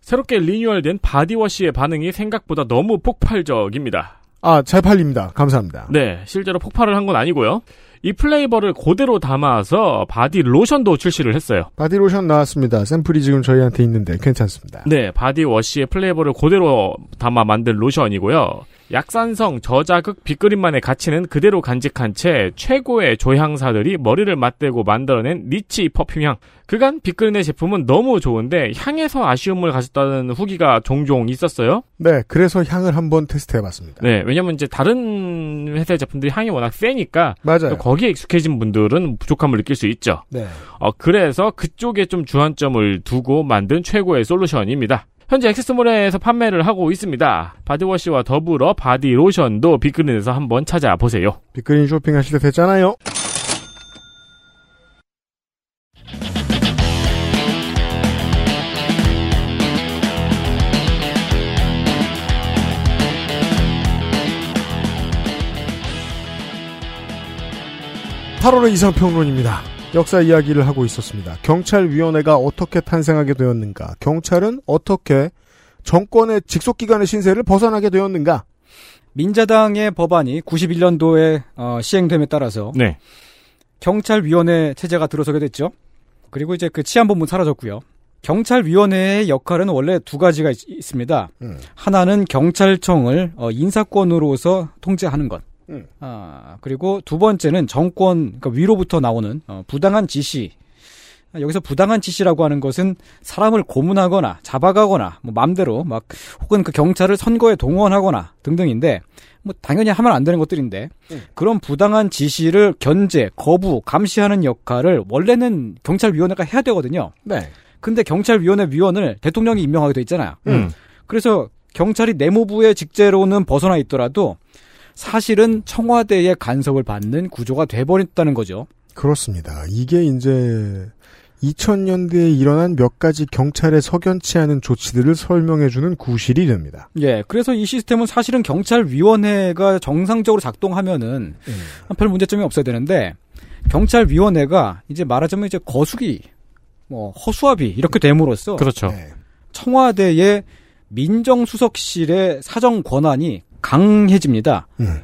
새롭게 리뉴얼된 바디워시의 반응이 생각보다 너무 폭발적입니다. 아, 잘 팔립니다. 감사합니다. 네, 실제로 폭발을 한 건 아니고요. 이 flavor를 그대로 담아서 바디 로션도 출시를 했어요. 바디 로션 나왔습니다. 샘플이 지금 저희한테 있는데 괜찮습니다. 네, 바디 워시의 flavor를 그대로 담아 만든 로션이고요. 약산성, 저자극, 빅그린만의 가치는 그대로 간직한 채 최고의 조향사들이 머리를 맞대고 만들어낸 rich perfume향. 그간 빅그린의 제품은 너무 좋은데 향에서 아쉬움을 가졌다는 후기가 종종 있었어요. 네, 그래서 향을 한번 테스트해봤습니다. 네, 왜냐면 이제 다른 회사의 제품들이 향이 워낙 세니까 맞아요. 또 거기에 익숙해진 분들은 부족함을 느낄 수 있죠. 네. 어, 그래서 그쪽에 좀 주안점을 두고 만든 최고의 솔루션입니다. 현재 액세스몰에서 판매를 하고 있습니다. 바디워시와 더불어 바디 로션도 빅그린에서 한번 찾아보세요. 빅그린 쇼핑하실 때 됐잖아요. 팔월의 이상평론입니다. 역사 이야기를 하고 있었습니다. 경찰위원회가 어떻게 탄생하게 되었는가? 경찰은 어떻게 정권의 직속기관의 신세를 벗어나게 되었는가? 민자당의 법안이 91년도에 어, 시행됨에 따라서 네. 경찰위원회 체제가 들어서게 됐죠. 그리고 이제 그 치안본부 사라졌고요. 경찰위원회의 역할은 원래 두 가지가 있, 습니다 음. 하나는 경찰청을 어, 인사권으로서 통제하는 것. 음. 아, 그리고 두 번째는 정권 그러니까 위로부터 나오는 어, 부당한 지시. 아, 여기서 부당한 지시라고 하는 것은 사람을 고문하거나 잡아가거나 뭐 맘대로 막 혹은 그 경찰을 선거에 동원하거나 등등인데 뭐 당연히 하면 안 되는 것들인데 음. 그런 부당한 지시를 견제, 거부, 감시하는 역할을 원래는 경찰위원회가 해야 되거든요. 네. 근데 경찰위원회 위원을 대통령이 임명하게 돼 있잖아요. 음. 그래서 경찰이 내무부의 직제로는 벗어나 있더라도 사실은 청와대의 간섭을 받는 구조가 돼버렸다는 거죠. 그렇습니다. 이게 이제 2000년대에 일어난 몇 가지 경찰의 석연치 않은 조치들을 설명해주는 구실이 됩니다. 예, 그래서 이 시스템은 사실은 경찰위원회가 정상적으로 작동하면은 별 문제점이 없어야 되는데 경찰위원회가 이제 말하자면 이제 거수기, 뭐 허수아비 이렇게 됨으로써 그렇죠. 네. 청와대의 민정수석실의 사정 권한이 강해집니다. 음.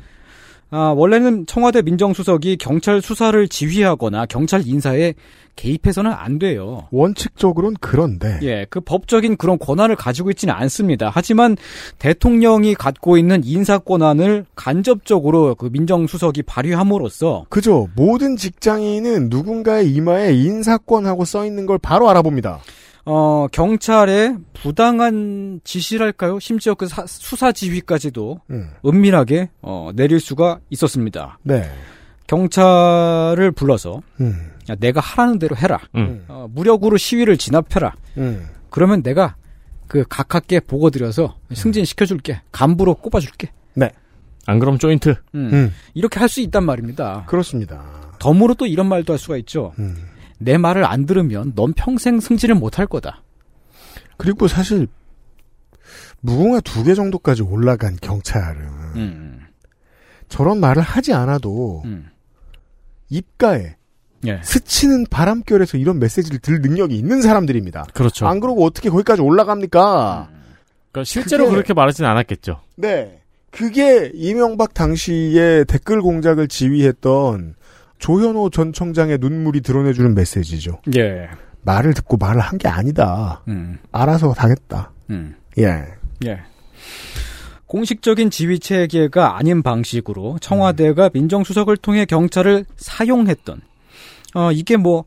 아, 원래는 청와대 민정수석이 경찰 수사를 지휘하거나 경찰 인사에 개입해서는 안 돼요. 원칙적으로는 그런데 예, 그 법적인 그런 권한을 가지고 있지는 않습니다. 하지만 대통령이 갖고 있는 인사 권한을 간접적으로 그 민정수석이 발휘함으로써 그죠. 모든 직장인은 누군가의 이마에 인사권하고 써 있는 걸 바로 알아봅니다. 어, 경찰의 부당한 지시랄까요? 심지어 그 사- 수사 지휘까지도 음. 은밀하게 어, 내릴 수가 있었습니다. 네. 경찰을 불러서 음. 야, 내가 하라는 대로 해라. 음. 어, 무력으로 시위를 진압해라. 음. 그러면 내가 그 각하께 보고 드려서 승진시켜줄게. 간부로 꼽아줄게. 안 그럼 조인트. 음. 음. 이렇게 할 수 있단 말입니다. 그렇습니다. 덤으로 또 이런 말도 할 수가 있죠. 음. 내 말을 안 들으면 넌 평생 승진을 못할 거다. 그리고 사실 무궁화 두 개 정도까지 올라간 경찰은 음. 저런 말을 하지 않아도 음. 입가에 예. 스치는 바람결에서 이런 메시지를 들 능력이 있는 사람들입니다. 그렇죠. 안 그러고 어떻게 거기까지 올라갑니까? 그러니까 실제로 그게- 그렇게 말하진 않았겠죠. 네. 그게 이명박 당시에 댓글 공작을 지휘했던 조현호 전 청장의 눈물이 드러내주는 메시지죠. 예. 말을 듣고 말을 한 게 아니다. 음. 알아서 당했다. 음. 예. 예. 공식적인 지휘 체계가 아닌 방식으로 청와대가 민정수석을 통해 경찰을 사용했던 어 이게 뭐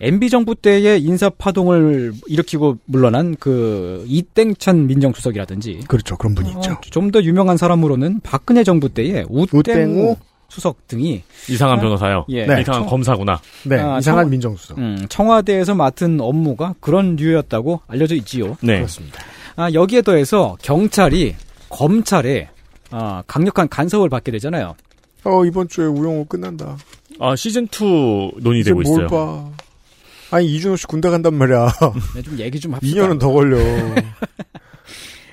MB 정부 때의 인사 파동을 일으키고 물러난 그 이땡찬 민정수석이라든지 그렇죠. 그런 분이 있죠. 좀 더 유명한 사람으로는 박근혜 정부 때의 우땡우, 우땡우 수석 등이 이상한 아, 변호사요. 예. 네. 이상한 청- 검사구나. 네. 아, 이상한 청- 민정수석. 음, 청와대에서 맡은 업무가 그런 류였다고 알려져 있지요. 네. 그렇습니다. 아, 여기에 더해서 경찰이 검찰에 아, 강력한 간섭을 받게 되잖아요. 어 이번 주에 우영우 끝난다. 아 시즌 2 논의되고 이제 뭘 있어요. 봐. 아니 이준호 씨 군대 간단 말이야. 네, 좀 얘기 좀 합시다. 2년은 더 걸려. [LAUGHS]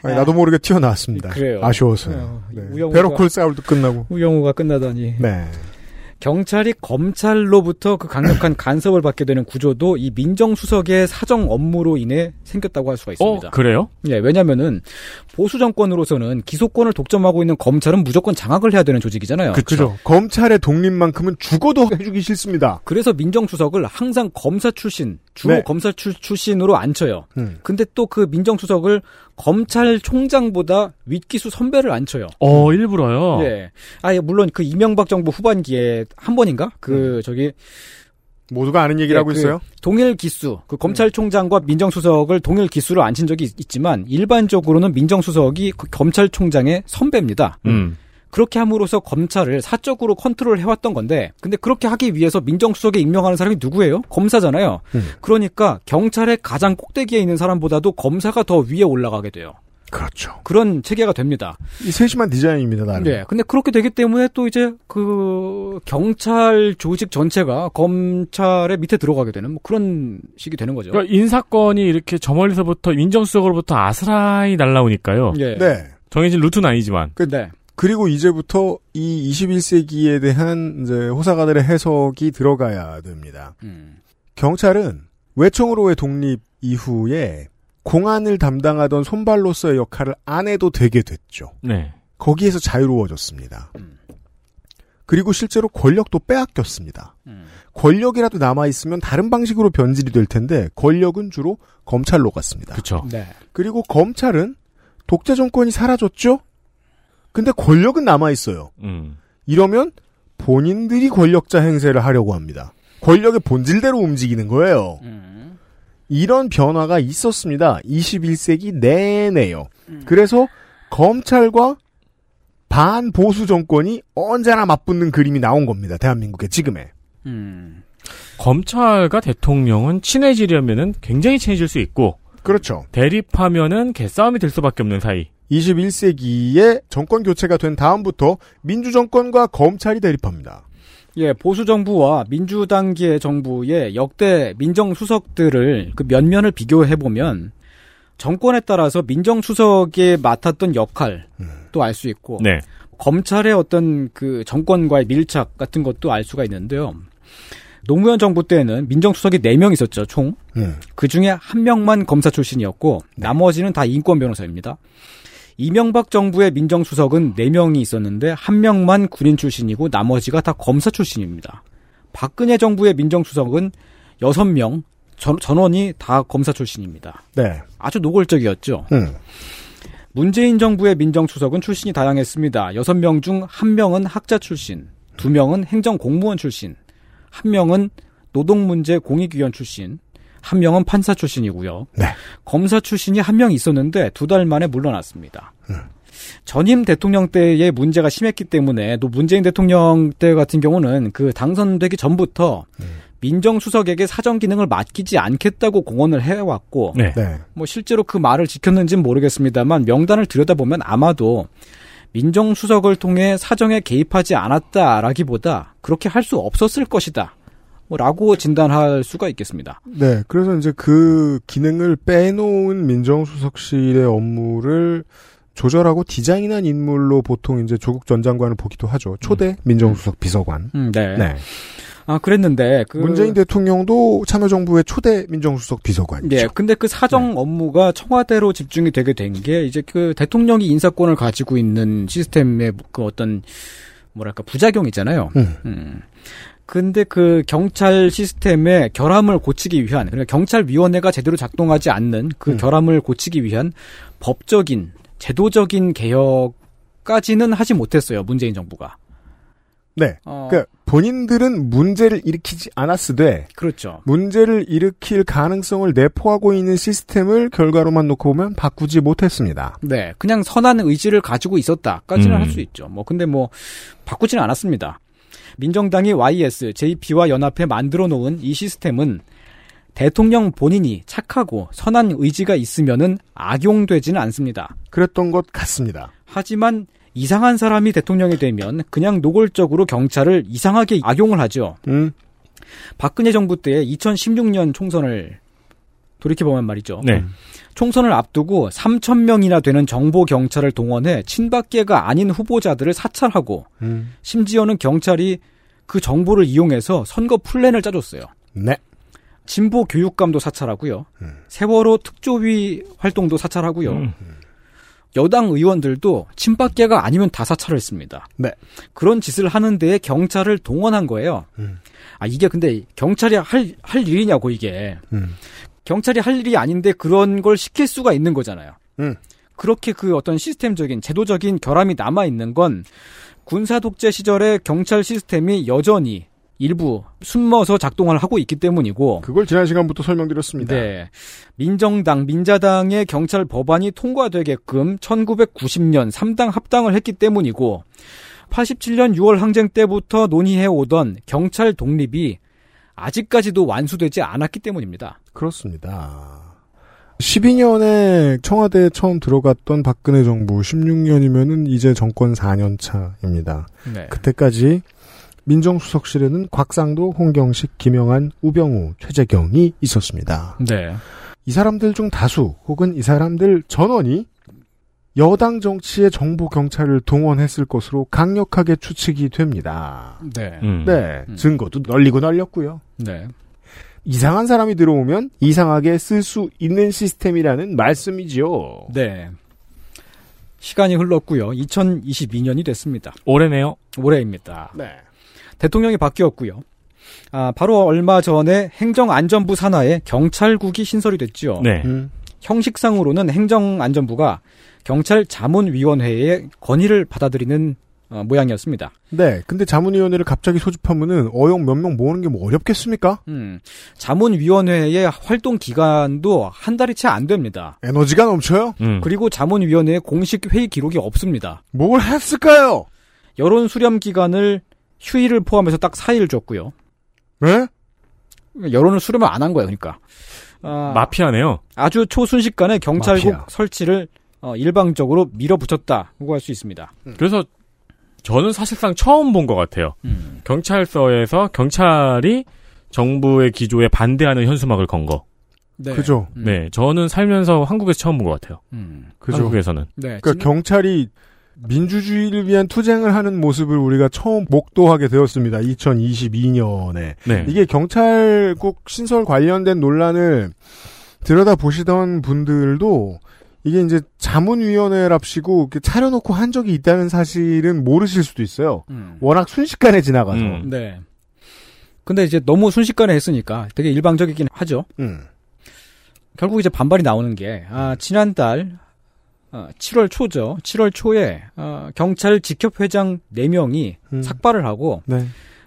아니, 나도 모르게 튀어나왔습니다. 그래요. 아쉬워서요. 네. 네. 우영우가- 베러콜 사울도 끝나고. 우영우가 끝나다니. 네. 경찰이 검찰로부터 그 강력한 [LAUGHS] 간섭을 받게 되는 구조도 이 민정수석의 사정 업무로 인해 생겼다고 할 수가 있습니다. 어 그래요? 예, 왜냐면은 보수 정권으로서는 기소권을 독점하고 있는 검찰은 무조건 장악을 해야 되는 조직이잖아요. 그죠. 검찰의 독립만큼은 죽어도 해주기 싫습니다. 그래서 민정수석을 항상 검사 출신, 주로 네. 검사 출, 출신으로 앉혀요. 음. 근데 또 그 민정수석을 검찰총장보다 윗기수 선배를 앉혀요. 어 일부러요. 예. 아, 예, 물론 그 이명박 정부 후반기에 한 번인가? 그, 저기. 모두가 아는 얘기를 예, 하고 그 있어요. 동일 기수, 그 검찰총장과 민정수석을 동일 기수로 앉힌 적이 있- 있지만, 일반적으로는 민정수석이 그 검찰총장의 선배입니다. 음. 그렇게 함으로써 검찰을 사적으로 컨트롤 해왔던 건데, 근데 그렇게 하기 위해서 민정수석에 임명하는 사람이 누구예요? 검사잖아요. 음. 그러니까 경찰의 가장 꼭대기에 있는 사람보다도 검사가 더 위에 올라가게 돼요. 그렇죠. 그런 체계가 됩니다. 이 세심한 디자인입니다, 나름. 네. 근데 그렇게 되기 때문에 또 이제 그 경찰 조직 전체가 검찰의 밑에 들어가게 되는 뭐 그런 식이 되는 거죠. 그러니까 인사권이 이렇게 저 멀리서부터 민정수석으로부터 아스라이 날라오니까요. 예. 네. 정해진 루트는 아니지만. 그, 네. 그리고 이제부터 이 21세기에 대한 이제 호사가들의 해석이 들어가야 됩니다. 음. 경찰은 외청으로의 독립 이후에 공안을 담당하던 손발로서의 역할을 안 해도 되게 됐죠. 네. 거기에서 자유로워졌습니다. 음. 그리고 실제로 권력도 빼앗겼습니다. 음. 권력이라도 남아있으면 다른 방식으로 변질이 될 텐데 권력은 주로 검찰로 갔습니다. 그렇죠. 네. 그리고 검찰은 독재 정권이 사라졌죠? 근데 권력은 남아 있어요. 음. 이러면 본인들이 권력자 행세를 하려고 합니다. 권력의 본질대로 움직이는 거예요. 음. 이런 변화가 있었습니다. 21세기 내내요. 그래서 검찰과 반보수 정권이 언제나 맞붙는 그림이 나온 겁니다. 대한민국의 지금에. 음. 검찰과 대통령은 친해지려면은 굉장히 친해질 수 있고 그렇죠. 대립하면은 개싸움이 될 수밖에 없는 사이. 21세기에 정권 교체가 된 다음부터 민주정권과 검찰이 대립합니다. 예, 보수 정부와 민주당계 정부의 역대 민정 수석들을 그 면면을 비교해 보면 정권에 따라서 민정 수석이 맡았던 역할도 알 수 있고 네. 검찰의 어떤 그 정권과의 밀착 같은 것도 알 수가 있는데요. 노무현 정부 때는 민정수석이 4명 있었죠, 총. 음. 그 중에 한 명만 검사 출신이었고, 나머지는 다 인권 변호사입니다. 이명박 정부의 민정수석은 4명이 있었는데, 한 명만 군인 출신이고, 나머지가 다 검사 출신입니다. 박근혜 정부의 민정수석은 6명, 전, 전원이 다 검사 출신입니다. 네. 아주 노골적이었죠. 음. 문재인 정부의 민정수석은 출신이 다양했습니다. 6명 중 1명은 학자 출신, 2명은 행정공무원 출신, 1명은 노동문제 공익위원 출신, 1명은 판사 출신이고요. 네. 검사 출신이 한 명 있었는데 두 달 만에 물러났습니다. 전임 대통령 때의 문제가 심했기 때문에 또 문재인 대통령 때 같은 경우는 그 당선되기 전부터 민정수석에게 사정 기능을 맡기지 않겠다고 공언을 해왔고 네. 네. 뭐 실제로 그 말을 지켰는지는 모르겠습니다만 명단을 들여다보면 아마도 민정수석을 통해 사정에 개입하지 않았다라기보다 그렇게 할 수 없었을 것이다. 뭐라고 진단할 수가 있겠습니다. 네. 그래서 이제 그 기능을 빼놓은 민정수석실의 업무를 조절하고 디자인한 인물로 보통 이제 조국 전 장관을 보기도 하죠. 초대 민정수석 비서관. 음, 네. 네. 아 그랬는데 그 문재인 대통령도 참여정부의 초대 민정수석 비서관이죠. 예, 근데 그 사정 업무가 청와대로 집중이 되게 된 게 이제 그 대통령이 인사권을 가지고 있는 시스템의 그 어떤 뭐랄까 부작용이잖아요. 음. 음. 근데 그 경찰 시스템의 결함을 고치기 위한 그러니까 경찰위원회가 제대로 작동하지 않는 그 음. 결함을 고치기 위한 법적인 제도적인 개혁까지는 하지 못했어요 문재인 정부가. 네. 어, 그러니까 본인들은 문제를 일으키지 않았으되 그렇죠. 문제를 일으킬 가능성을 내포하고 있는 시스템을 결과로만 놓고 보면 바꾸지 못했습니다. 네, 그냥 선한 의지를 가지고 있었다까지는 음. 할수 있죠. 뭐 근데 뭐 바꾸지는 않았습니다. 민정당이 YS, JP와 연합해 만들어 놓은 이 시스템은 대통령 본인이 착하고 선한 의지가 있으면은 악용되지는 않습니다. 그랬던 것 같습니다. 하지만 이상한 사람이 대통령이 되면 그냥 노골적으로 경찰을 이상하게 악용을 하죠. 음. 박근혜 정부 때 2016년 총선을 돌이켜보면 말이죠. 네. 총선을 앞두고 3천 명이나 되는 정보 경찰을 동원해 친박계가 아닌 후보자들을 사찰하고 음. 심지어는 경찰이 그 정보를 이용해서 선거 플랜을 짜줬어요. 네. 진보 교육감도 사찰하고요. 음. 세월호 특조위 활동도 사찰하고요. 음. 여당 의원들도 친박계가 아니면 다 사찰을 했습니다. 네. 그런 짓을 하는 데에 경찰을 동원한 거예요. 음. 아 이게 근데 경찰이 할 할 일이냐고 이게 음. 경찰이 할 일이 아닌데 그런 걸 시킬 수가 있는 거잖아요. 음. 그렇게 그 어떤 시스템적인 제도적인 결함이 남아 있는 건 군사 독재 시절의 경찰 시스템이 여전히 일부 숨어서 작동을 하고 있기 때문이고 그걸 지난 시간부터 설명드렸습니다. 네. 민정당, 민자당의 경찰 법안이 통과되게끔 1990년 3당 합당을 했기 때문이고 87년 6월 항쟁 때부터 논의해 오던 경찰 독립이 아직까지도 완수되지 않았기 때문입니다. 그렇습니다. 12년에 청와대에 처음 들어갔던 박근혜 정부 16년이면은 이제 정권 4년 차입니다. 네. 그때까지 민정수석실에는 곽상도, 홍경식, 김영한, 우병우, 최재경이 있었습니다. 네. 이 사람들 중 다수 혹은 이 사람들 전원이 여당 정치의 정보 경찰을 동원했을 것으로 강력하게 추측이 됩니다. 네. 음. 네, 증거도 널리고 널렸고요. 네. 이상한 사람이 들어오면 이상하게 쓸 수 있는 시스템이라는 말씀이지요. 네. 시간이 흘렀고요. 2022년이 됐습니다. 올해네요. 올해입니다. 네. 대통령이 바뀌었고요. 아, 바로 얼마 전에 행정안전부 산하에 경찰국이 신설이 됐죠. 네. 음. 형식상으로는 행정안전부가 경찰 자문위원회의 건의를 받아들이는 어, 모양이었습니다. 네, 근데 자문위원회를 갑자기 소집하면은 어용 몇 명 모으는 게 뭐 어렵겠습니까? 음, 자문위원회의 활동 기간도 한 달이 채 안 됩니다. 에너지가 넘쳐요? 음. 그리고 자문위원회의 공식 회의 기록이 없습니다. 뭘 했을까요? 여론 수렴 기간을 휴일을 포함해서 딱 4일 줬고요. 네? 여론을 수렴을 안 한 거예요, 그러니까. 아, 마피아네요. 아주 초순식간에 경찰국 마피아. 설치를 어, 일방적으로 밀어붙였다고 할 수 있습니다. 그래서 저는 사실상 처음 본 것 같아요. 음. 경찰서에서 경찰이 정부의 기조에 반대하는 현수막을 건 거. 네. 그죠. 음. 네, 저는 살면서 한국에서 처음 본 것 같아요. 음. 그죠. 한국에서는. 네. 그러니까 진- 경찰이 민주주의를 위한 투쟁을 하는 모습을 우리가 처음 목도하게 되었습니다. 2022년에. 네. 이게 경찰국 신설 관련된 논란을 들여다 보시던 분들도 이게 이제 자문위원회랍시고 이렇게 차려놓고 한 적이 있다는 사실은 모르실 수도 있어요. 음. 워낙 순식간에 지나가서. 음. 네. 근데 이제 너무 순식간에 했으니까 되게 일방적이긴 하죠. 음. 결국 이제 반발이 나오는 게, 아, 지난달, 어, 7월 초죠. 7월 초에, 어, 경찰 직협회장 4명이 음. 삭발을 하고, 네.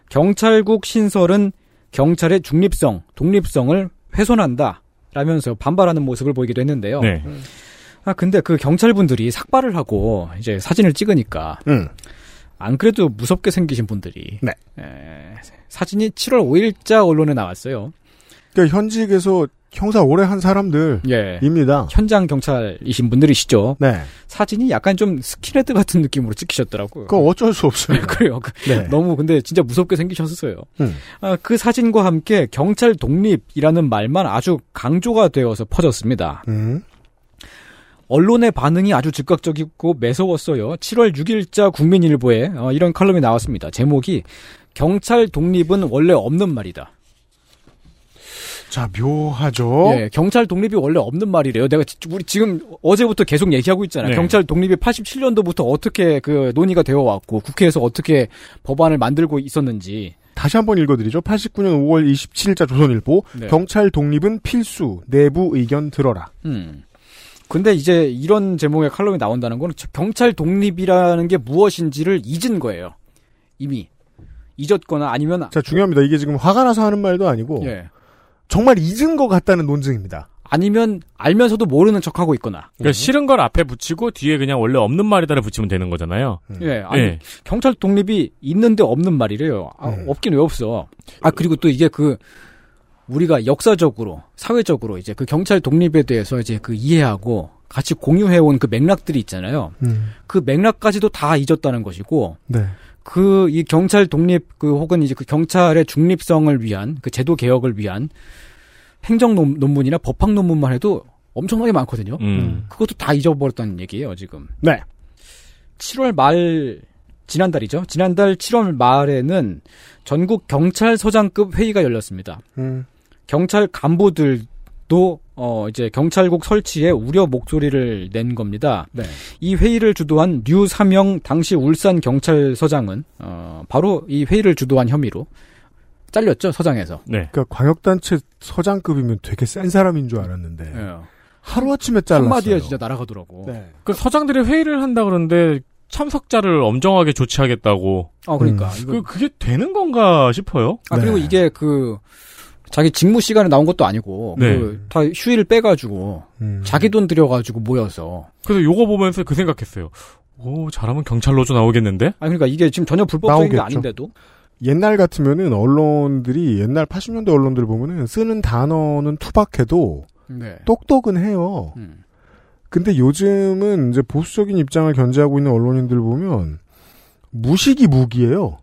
경찰국 신설은 경찰의 중립성, 독립성을 훼손한다. 라면서 반발하는 모습을 보이기도 했는데요. 네. 아, 근데 그 경찰분들이 삭발을 하고 이제 사진을 찍으니까 음. 안 그래도 무섭게 생기신 분들이 네. 에, 사진이 7월 5일자 언론에 나왔어요. 그러니까 현직에서 형사 오래 한 사람들입니다. 예. 현장 경찰이신 분들이시죠. 네. 사진이 약간 좀 스킨헤드 같은 느낌으로 찍히셨더라고요. 그거 어쩔 수 없어요. [LAUGHS] 그래요. 그- 네. 너무 근데 진짜 무섭게 생기셨어요. 음. 아, 그 사진과 함께 경찰 독립이라는 말만 아주 강조가 되어서 퍼졌습니다. 음. 언론의 반응이 아주 즉각적이고 매서웠어요. 7월 6일자 국민일보에 어, 이런 칼럼이 나왔습니다. 제목이 경찰 독립은 원래 없는 말이다. 자, 묘하죠. 예, 경찰 독립이 원래 없는 말이래요. 내가 지- 우리 지금 어제부터 계속 얘기하고 있잖아요. 네. 경찰 독립이 87년도부터 어떻게 그 논의가 되어 왔고 국회에서 어떻게 법안을 만들고 있었는지. 다시 한번 읽어드리죠. 89년 5월 27일자 조선일보 네. 경찰 독립은 필수 내부 의견 들어라. 음. 근데 이제 이런 제목의 칼럼이 나온다는 건 경찰 독립이라는 게 무엇인지를 잊은 거예요. 이미 잊었거나 아니면 자 중요합니다. 이게 지금 화가 나서 하는 말도 아니고 예. 정말 잊은 것 같다는 논증입니다. 아니면 알면서도 모르는 척하고 있거나. 그러니까 싫은 걸 앞에 붙이고 뒤에 그냥 원래 없는 말이다를 붙이면 되는 거잖아요. 예, 아니 예. 경찰 독립이 있는데 없는 말이래요. 아, 음. 없긴 왜 없어? 아 그리고 또 이게 그 우리가 역사적으로 사회적으로 이제 그 경찰 독립에 대해서 이제 그 이해하고 같이 공유해온 그 맥락들이 있잖아요. 음. 그 맥락까지도 다 잊었다는 것이고 네. 그 이 경찰 독립 그 혹은 이제 그 경찰의 중립성을 위한 그 제도 개혁을 위한 행정 논, 논문이나 법학 논문만 해도 엄청나게 많거든요. 음. 그것도 다 잊어버렸다는 얘기예요, 지금. 네. 7월 말 지난달이죠. 지난달 7월 말에는 전국 경찰서장급 회의가 열렸습니다. 음. 경찰 간부들도 어 이제 경찰국 설치에 우려 목소리를 낸 겁니다. 네. 이 회의를 주도한 류 삼영 당시 울산 경찰서장은 어 바로 이 회의를 주도한 혐의로 잘렸죠 서장에서. 네. 그러니까 광역단체 서장급이면 되게 센 사람인 줄 알았는데 하루 아침에 잘랐어요. 한마디에 진짜 날아가더라고. 네. 그 서장들이 회의를 한다 그러는데 참석자를 엄정하게 조치하겠다고. 아 그러니까 음. 그 그게 되는 건가 싶어요. 아 그리고 네. 이게 그 자기 직무 시간에 나온 것도 아니고 네. 그다 휴일 빼가지고 음. 자기 돈 들여가지고 모여서 그래서 요거 보면서 그 생각했어요. 오 잘하면 경찰로도 나오겠는데? 아 그러니까 이게 지금 전혀 불법적인 게. 아닌데도 옛날 같으면은 언론들이 옛날 80년대 언론들 보면은 쓰는 단어는 투박해도 네. 똑똑은 해요. 음. 근데 요즘은 이제 보수적인 입장을 견지하고 있는 언론인들 보면 무식이 무기예요.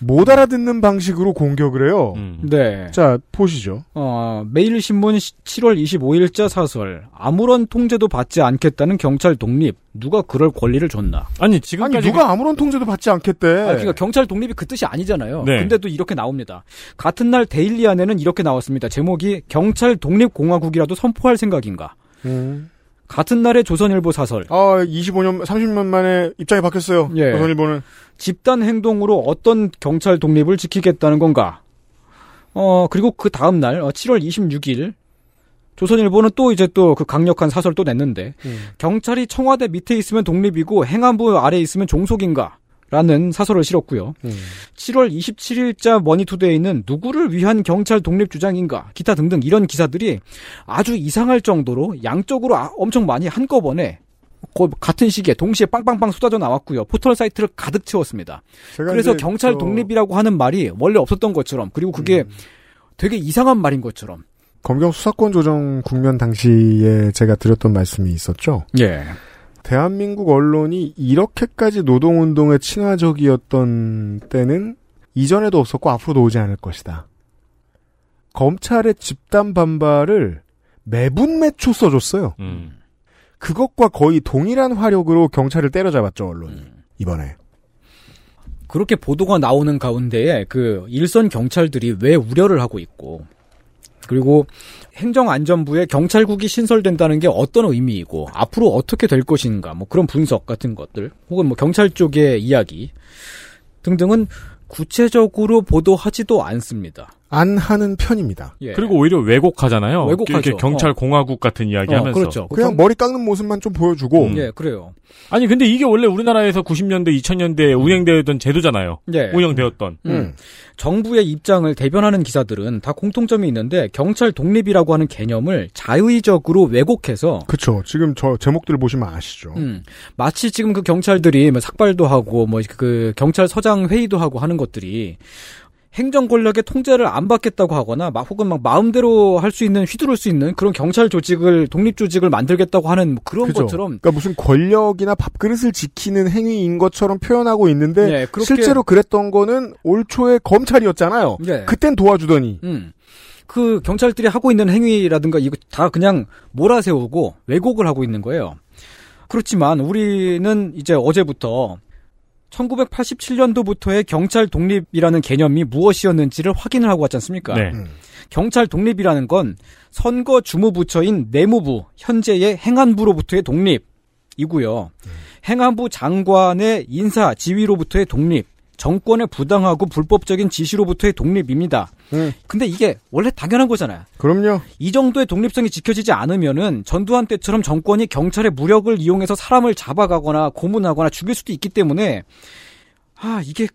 못 알아듣는 방식으로 공격을 해요. 음. 네. 자, 보시죠. 어, 매일신문 7월 25일자 사설. 아무런 통제도 받지 않겠다는 경찰 독립. 누가 그럴 권리를 줬나? 아니 아니, 지금까지 누가 아무런 통제도 받지 않겠대. 아, 그러니까 경찰 독립이 그 뜻이 아니잖아요. 네. 근데도 이렇게 나옵니다. 같은 날 데일리 안에는 이렇게 나왔습니다. 제목이 경찰 독립공화국이라도 선포할 생각인가? 음. 같은 날의 조선일보 사설. 아, 25년, 30년 만에 입장이 바뀌었어요. 예. 조선일보는. 집단 행동으로 어떤 경찰 독립을 지키겠다는 건가? 어, 그리고 그 다음 날, 어, 7월 26일, 조선일보는 또 이제 또 그 강력한 사설 또 냈는데, 음. 경찰이 청와대 밑에 있으면 독립이고 행안부 아래 있으면 종속인가? 라는 사설을 실었고요. 음. 7월 27일자 머니투데이는 누구를 위한 경찰 독립 주장인가? 기타 등등 이런 기사들이 아주 이상할 정도로 양쪽으로 아- 엄청 많이 한꺼번에 거- 같은 시기에 동시에 빵빵빵 쏟아져 나왔고요. 포털 사이트를 가득 채웠습니다. 그래서 경찰 저 독립이라고 하는 말이 원래 없었던 것처럼 그리고 그게 음. 되게 이상한 말인 것처럼. 검경 수사권 조정 국면 당시에 제가 드렸던 말씀이 있었죠. 예. 대한민국 언론이 이렇게까지 노동운동에 친화적이었던 때는 이전에도 없었고 앞으로도 오지 않을 것이다. 검찰의 집단 반발을 매분 매초 써줬어요. 음. 그것과 거의 동일한 화력으로 경찰을 때려잡았죠, 언론이. 음. 이번에. 그렇게 보도가 나오는 가운데에 그 일선 경찰들이 왜 우려를 하고 있고 그리고 행정안전부에 경찰국이 신설된다는 게 어떤 의미이고 앞으로 어떻게 될 것인가 뭐 그런 분석 같은 것들 혹은 뭐 경찰 쪽의 이야기 등등은 구체적으로 보도하지도 않습니다. 안 하는 편입니다. 예. 그리고 오히려 왜곡하잖아요. 왜곡하죠. 이렇게 경찰 어. 공화국 같은 이야기 어, 하면서. 그렇죠. 그냥 머리 깎는 모습만 좀 보여주고. 음. 예, 그래요. 아니 근데 이게 원래 우리나라에서 90년대, 2000년대에 운영되었던 제도잖아요. 예. 운영되었던. 음. 정부의 입장을 대변하는 기사들은 다 공통점이 있는데 경찰 독립이라고 하는 개념을 자의적으로 왜곡해서 그쵸. 지금 저 제목들 보시면 아시죠. 음, 마치 지금 그 경찰들이 뭐 삭발도 하고 뭐 그 경찰서장 회의도 하고 하는 것들이 행정 권력의 통제를 안 받겠다고 하거나 막 혹은 막 마음대로 할 수 있는 휘두를 수 있는 그런 경찰 조직을 독립 조직을 만들겠다고 하는 뭐 그런 그죠. 것처럼 그러니까 무슨 권력이나 밥그릇을 지키는 행위인 것처럼 표현하고 있는데 예, 그렇게- 실제로 그랬던 거는 올 초에 검찰이었잖아요. 예. 그땐 도와주더니 음. 그 경찰들이 하고 있는 행위라든가 이거 다 그냥 몰아세우고 왜곡을 하고 있는 거예요. 그렇지만 우리는 이제 어제부터 1987년도부터의 경찰 독립이라는 개념이 무엇이었는지를 확인을 하고 왔지 않습니까? 네. 음. 경찰 독립이라는 건 선거 주무부처인 내무부, 현재의 행안부로부터의 독립이고요. 행안부 장관의 인사, 지위로부터의 독립, 정권의 부당하고 불법적인 지시로부터의 독립입니다. 음. 근데 이게 원래 당연한 거잖아요. 그럼요. 이 정도의 독립성이 지켜지지 않으면은 전두환 때처럼 정권이 경찰의 무력을 이용해서 사람을 잡아가거나 고문하거나 죽일 수도 있기 때문에 아 이게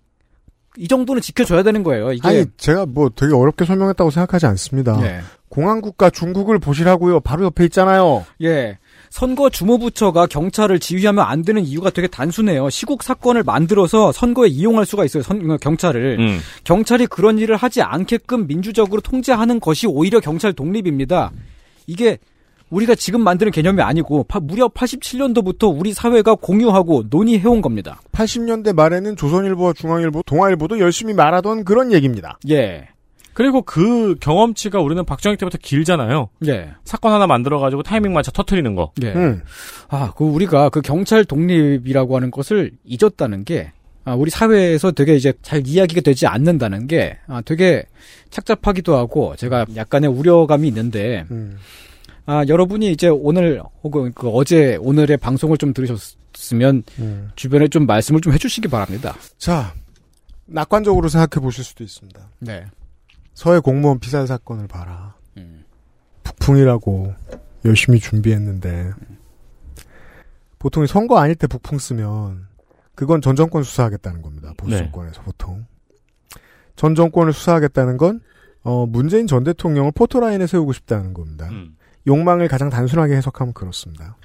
이 정도는 지켜줘야 되는 거예요. 이게 아니 제가 뭐 되게 어렵게 설명했다고 생각하지 않습니다. 예. 공항국가 중국을 보시라고요. 바로 옆에 있잖아요. 예. 선거 주무부처가 경찰을 지휘하면 안 되는 이유가 되게 단순해요. 시국 사건을 만들어서 선거에 이용할 수가 있어요. 선, 경찰을. 음. 경찰이 그런 일을 하지 않게끔 민주적으로 통제하는 것이 오히려 경찰 독립입니다. 이게 우리가 지금 만드는 개념이 아니고 파- 무려 87년도부터 우리 사회가 공유하고 논의해온 겁니다. 80년대 말에는 조선일보와 중앙일보, 동아일보도 열심히 말하던 그런 얘기입니다. 예. 그리고 그 경험치가 우리는 박정희 때부터 길잖아요. 예. 사건 하나 만들어가지고 타이밍 맞춰 터트리는 거. 예. 음. 아, 그 우리가 그 경찰 독립이라고 하는 것을 잊었다는 게 아, 우리 사회에서 되게 이제 잘 이야기가 되지 않는다는 게 아, 되게 착잡하기도 하고 제가 약간의 우려감이 있는데 음. 아, 여러분이 이제 오늘 혹은 그 어제 오늘의 방송을 좀 들으셨으면 음. 주변에 좀 말씀을 좀 해주시기 바랍니다. 자, 낙관적으로 생각해 보실 수도 있습니다. 네. 서해 공무원 피살 사건을 봐라. 음. 북풍이라고 열심히 준비했는데 보통 선거 아닐 때 북풍 쓰면 그건 전 정권 수사하겠다는 겁니다. 보수 네. 정권에서 보통 전 정권을 수사하겠다는 건 어, 문재인 전 대통령을 포토라인에 세우고 싶다는 겁니다. 음. 욕망을 가장 단순하게 해석하면 그렇습니다.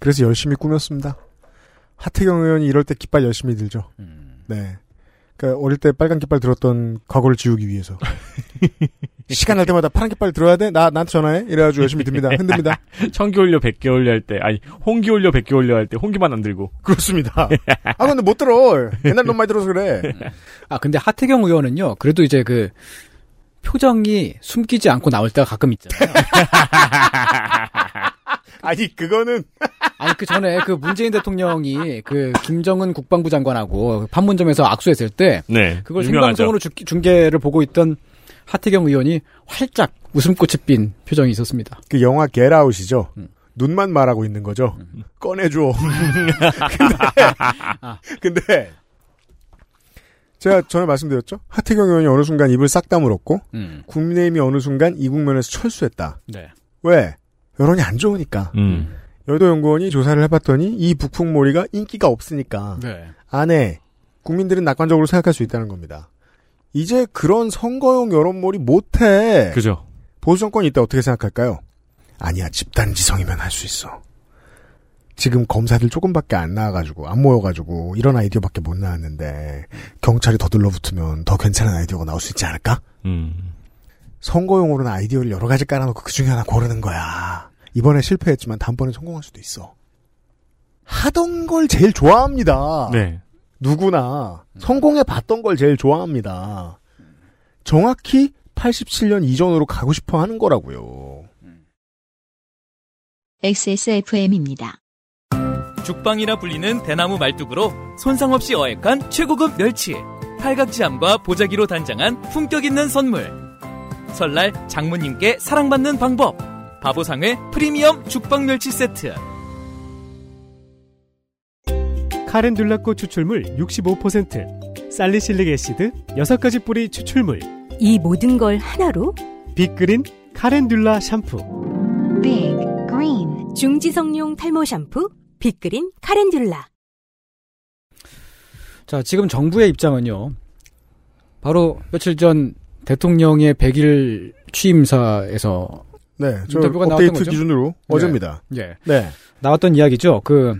그래서 열심히 꾸몄습니다. 하태경 의원이 이럴 때 깃발 열심히 들죠. 네. 그러니까 어릴 때 빨간 깃발 들었던 과거를 지우기 위해서 [LAUGHS] 시간 날 때마다 파란 깃발 들어야 돼? 나 나한테 전화해? 이래가지고 열심히 듭니다. 흔듭니다. [LAUGHS] 청기 올려 100개 올려 할 때, 아니, 홍기 올려 100개 올려 할 때, 홍기만 안 들고. 그렇습니다. [LAUGHS] 아 근데 못 들어. 옛날 너무 많이 들어서 그래. 아, 근데 하태경 의원은요, 그래도 이제 그, 표정이 숨기지 않고 나올 때가 가끔 있잖아요. 아니 그거는 아니 그 전에 그 문재인 대통령이 그 김정은 국방부 장관하고 판문점에서 악수했을 때 네. 그걸 유명하죠. 생방송으로 주- 중계를 보고 있던 하태경 의원이 활짝 웃음꽃이 핀 표정이 있었습니다. 그 영화 겟아웃이죠. 눈만 말하고 있는 거죠. 꺼내줘. [LAUGHS] 근데, 근데 제가 전에 말씀드렸죠. 하태경 의원이 어느 순간 입을 싹 다물었고 음. 국민의힘이 어느 순간 이 국면에서 철수했다. 네. 왜? 여론이 안 좋으니까. 음. 여의도연구원이 조사를 해봤더니 이 북풍몰이가 인기가 없으니까 네. 안에 국민들은 낙관적으로 생각할 수 있다는 겁니다. 이제 그런 선거용 여론몰이 못해. 그죠. 보수 정권이 있다 어떻게 생각할까요? 아니야 집단 지성이면 할 수 있어. 지금 검사들 조금밖에 안 나와가지고 안 모여가지고 이런 아이디어밖에 못 나왔는데 경찰이 더 들러붙으면 더 괜찮은 아이디어가 나올 수 있지 않을까? 음. 선거용으로는 아이디어를 여러 가지 깔아놓고 그 중에 하나 고르는 거야. 이번에 실패했지만 다음번에 성공할 수도 있어. 하던 걸 제일 좋아합니다. 네. 누구나 성공해 봤던 걸 제일 좋아합니다. 정확히 87년 이전으로 가고 싶어 하는 거라고요. XSFM입니다. 죽방이라 불리는 대나무 말뚝으로 손상 없이 어획한 최고급 멸치. 팔각지함과 보자기로 단장한 품격 있는 선물. 설날 장모님께 사랑받는 방법. 바보상회 프리미엄 죽방 멸치 세트. 카렌듈라꽃 추출물 65%, salicylic acid 6가지 뿌리 추출물, 이 모든 걸 하나로 빅그린 카렌듈라 샴푸. 빅 그린 중지성용 탈모 샴푸 빅그린 카렌듈라 자, 지금 정부의 입장은요. 바로 며칠 전 대통령의 100일 취임사에서 네, 저 인터뷰가 나왔던 업데이트 거죠? 기준으로 어제입니다. 예. 네. 나왔던 이야기죠. 그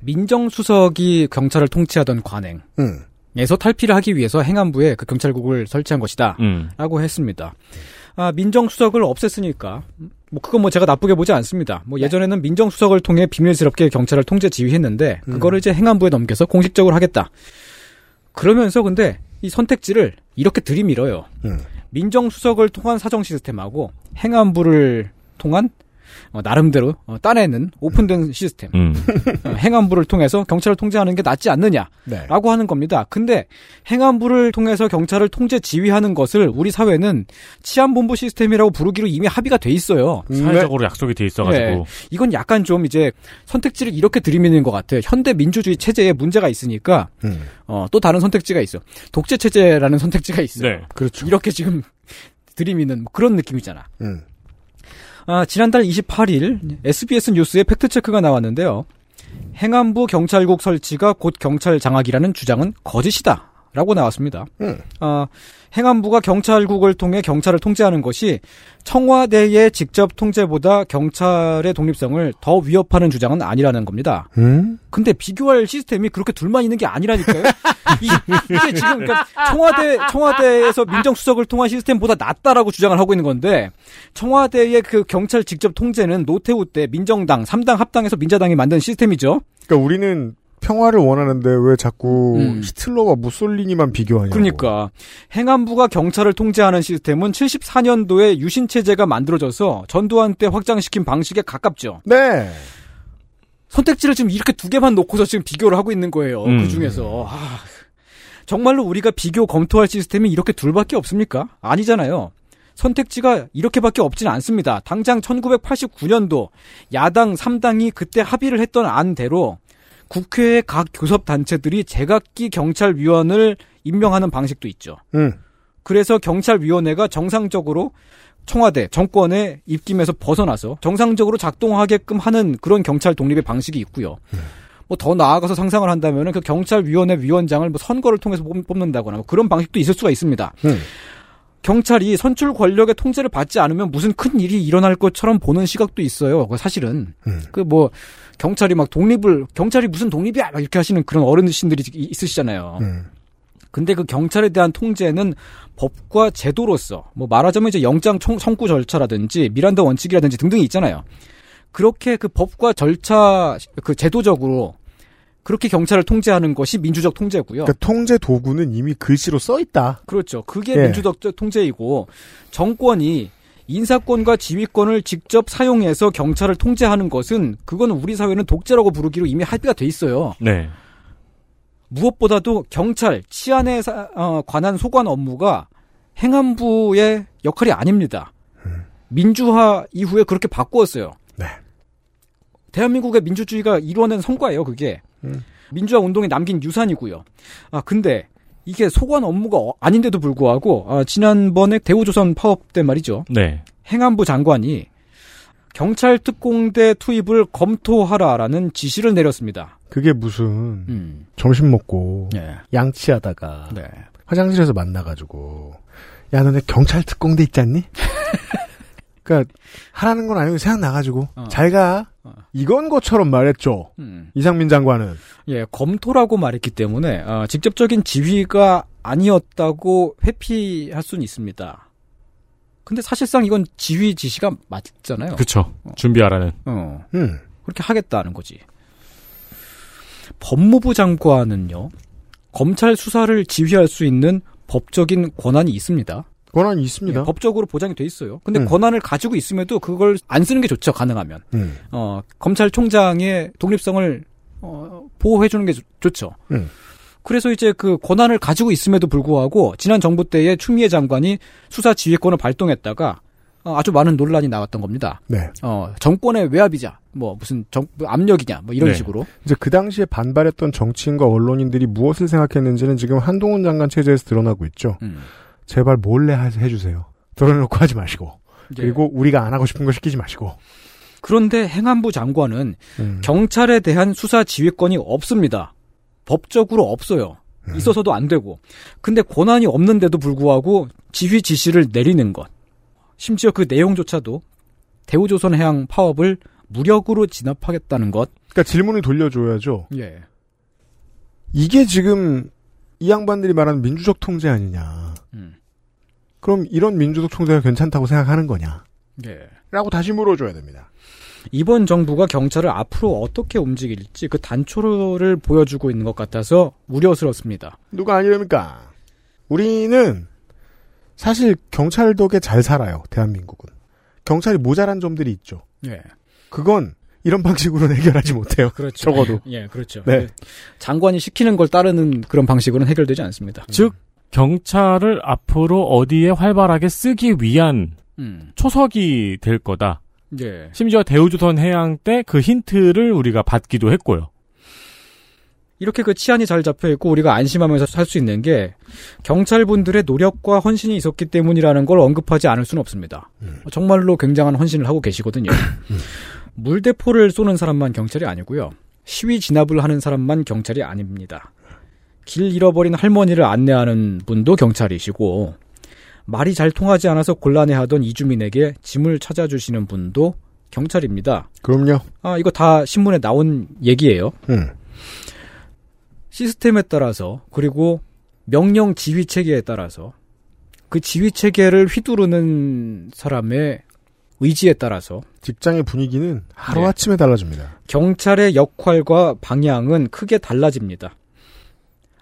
민정수석이 경찰을 통치하던 관행. 음. 에서 탈피를 하기 위해서 행안부에 그 경찰국을 설치한 것이다. 음. 라고 했습니다. 아, 민정수석을 없앴으니까, 뭐, 그건 뭐 제가 나쁘게 보지 않습니다. 뭐, 예전에는 민정수석을 통해 비밀스럽게 경찰을 통제 지휘했는데, 그거를 이제 행안부에 넘겨서 공식적으로 하겠다. 그러면서 근데, 이 선택지를 이렇게 들이밀어요. 음. 민정수석을 통한 사정 시스템하고, 행안부를 통한, 어, 나름대로, 어, 따내는 오픈된 시스템. 음. 어, 행안부를 통해서 경찰을 통제하는 게 낫지 않느냐. 네. 라고 하는 겁니다. 근데 행안부를 통해서 경찰을 통제 지휘하는 것을 우리 사회는 치안본부 시스템이라고 부르기로 이미 합의가 돼 있어요. 사회적으로 약속이 돼 있어가지고. 네. 이건 약간 좀 이제 선택지를 이렇게 들이미는 것 같아요. 현대 민주주의 체제에 문제가 있으니까 음. 어, 또 다른 선택지가 있어. 독재 체제라는 선택지가 있어요. 네. 그렇죠. 이렇게 지금 [LAUGHS] 들이미는 뭐 그런 느낌이잖아. 음. 아, 지난달 28일 SBS 뉴스에 팩트체크가 나왔는데요. 행안부 경찰국 설치가 곧 경찰 장악이라는 주장은 거짓이다. 라고 나왔습니다. 음. 아, 행안부가 경찰국을 통해 경찰을 통제하는 것이 청와대의 직접 통제보다 경찰의 독립성을 더 위협하는 주장은 아니라는 겁니다. 음? 근데 비교할 시스템이 그렇게 둘만 있는 게 아니라니까요. 이, 게 지금 그러니까 청와대 청와대에서 민정수석을 통한 시스템보다 낫다라고 주장을 하고 있는 건데 청와대의 그 경찰 직접 통제는 노태우 때 민정당 3당 합당해서 민자당이 만든 시스템이죠. 그러니까 우리는 평화를 원하는데 왜 자꾸 음. 히틀러와 무솔리니만 비교하냐고. 그러니까 행안부가 경찰을 통제하는 시스템은 74년도에 유신 체제가 만들어져서 전두환 때 확장시킨 방식에 가깝죠. 네. 선택지를 지금 이렇게 두 개만 놓고서 지금 비교를 하고 있는 거예요. 음. 그 중에서 아, 정말로 우리가 비교 검토할 시스템이 이렇게 둘밖에 없습니까? 아니잖아요. 선택지가 이렇게밖에 없지는 않습니다. 당장 1989년도 야당 3당이 그때 합의를 했던 안대로 국회의 각 교섭 단체들이 제각기 경찰위원을 임명하는 방식도 있죠. 음. 그래서 경찰위원회가 정상적으로 청와대 정권의 입김에서 벗어나서 정상적으로 작동하게끔 하는 그런 경찰 독립의 방식이 있고요. 뭐더 나아가서 상상을 한다면 그 경찰위원회 위원장을 뭐 선거를 통해서 뽑- 뽑는다거나 뭐 그런 방식도 있을 수가 있습니다. 음. 경찰이 선출 권력의 통제를 받지 않으면 무슨 큰 일이 일어날 것처럼 보는 시각도 있어요. 그 사실은 음. 그뭐 경찰이 막 독립을 경찰이 무슨 독립이야 막 이렇게 하시는 그런 어르신들이 이- 있으시잖아요. 음. 근데 그 경찰에 대한 통제는 법과 제도로서 뭐 말하자면 이제 영장 총, 청구 절차라든지 미란다 원칙이라든지 등등이 있잖아요. 그렇게 그 법과 절차 그 제도적으로 그렇게 경찰을 통제하는 것이 민주적 통제고요. 그러니까 통제 도구는 이미 글씨로 써 있다. 그렇죠. 그게 예. 민주적 통제이고 정권이 인사권과 지휘권을 직접 사용해서 경찰을 통제하는 것은 그거는 우리 사회는 독재라고 부르기로 이미 합의가 돼 있어요. 네. 무엇보다도 경찰 치안에 사- 어, 관한 소관 업무가 행안부의 역할이 아닙니다. 민주화 이후에 그렇게 바꾸었어요. 네. 대한민국의 민주주의가 이루어낸 성과예요, 그게. 음. 민주화 운동에 남긴 유산이고요. 아, 근데 이게 소관 업무가 어- 아닌데도 불구하고 아, 지난번에 대우조선 파업 때 말이죠. 네. 행안부 장관이 경찰 특공대 투입을 검토하라라는 지시를 내렸습니다. 그게 무슨 음. 점심 먹고 네. 양치하다가 네. 화장실에서 만나가지고 야 너네 경찰 특공대 있지 않니? [LAUGHS] 그러니까 하라는 건 아니고 생각 나가지고 어. 잘 가. 이건 것처럼 말했죠. 음. 이상민 장관은. 예, 검토라고 말했기 때문에 어, 직접적인 지휘가 아니었다고 회피할 수는 있습니다. 근데 사실상 이건 지휘 지시가 맞잖아요. 그쵸. 준비하라는. 어, 음. 그렇게 하겠다는 거지. 법무부 장관은요, 검찰 수사를 지휘할 수 있는 법적인 권한이 있습니다. 권한이 있습니다. 예, 법적으로 보장이 돼 있어요. 근데 음. 권한을 가지고 있음에도 그걸 안 쓰는 게 좋죠, 가능하면. 음. 어, 검찰총장의 독립성을 어, 보호해 주는 게 좋- 좋죠. 음. 그래서 이제 그 권한을 가지고 있음에도 불구하고 지난 정부 때에 추미애 장관이 수사 지휘권을 발동했다가 어, 아주 많은 논란이 나왔던 겁니다. 네. 어, 정권의 외압이자 뭐 무슨 정, 뭐 압력이냐 뭐 이런 네. 식으로. 이제 그 당시에 반발했던 정치인과 언론인들이 무엇을 생각했는지는 지금 한동훈 장관 체제에서 드러나고 있죠. 음. 제발 몰래 하- 해주세요. 드러내놓고 하지 마시고. 예. 그리고 우리가 안 하고 싶은 거 시키지 마시고. 그런데 행안부 장관은 음. 경찰에 대한 수사 지휘권이 없습니다. 법적으로 없어요. 음. 있어서도 안 되고. 근데 권한이 없는데도 불구하고 지휘 지시를 내리는 것. 심지어 그 내용조차도 대우조선 해양 파업을 무력으로 진압하겠다는 것. 그러니까 질문을 돌려줘야죠. 예. 이게 지금 이 양반들이 말하는 민주적 통제 아니냐. 음. 그럼 이런 민주적 통제가 괜찮다고 생각하는 거냐? 예. 라고 다시 물어줘야 됩니다. 이번 정부가 경찰을 앞으로 어떻게 움직일지 그 단초를 보여주고 있는 것 같아서 우려스럽습니다. 누가 아니랍니까? 우리는 사실 경찰 덕에 잘 살아요. 대한민국은. 경찰이 모자란 점들이 있죠. 예. 그건 이런 방식으로는 해결하지 못해요. 그렇죠. 적어도. 예, 그렇죠. 네. 장관이 시키는 걸 따르는 그런 방식으로는 해결되지 않습니다. 즉, 경찰을 앞으로 어디에 활발하게 쓰기 위한 음. 초석이 될 거다. 예. 심지어 대우조선 해양 때 그 힌트를 우리가 받기도 했고요. 이렇게 그 치안이 잘 잡혀 있고 우리가 안심하면서 살 수 있는 게 경찰분들의 노력과 헌신이 있었기 때문이라는 걸 언급하지 않을 수는 없습니다. 정말로 굉장한 헌신을 하고 계시거든요. 물대포를 쏘는 사람만 경찰이 아니고요. 시위 진압을 하는 사람만 경찰이 아닙니다. 길 잃어버린 할머니를 안내하는 분도 경찰이시고 말이 잘 통하지 않아서 곤란해하던 이주민에게 짐을 찾아주시는 분도 경찰입니다. 그럼요. 아 이거 다 신문에 나온 얘기예요. 음. 시스템에 따라서 그리고 명령 지휘 체계에 따라서 그 지휘 체계를 휘두르는 사람의 의지에 따라서 직장의 분위기는 하루아침에 달라집니다. 경찰의 역할과 방향은 크게 달라집니다.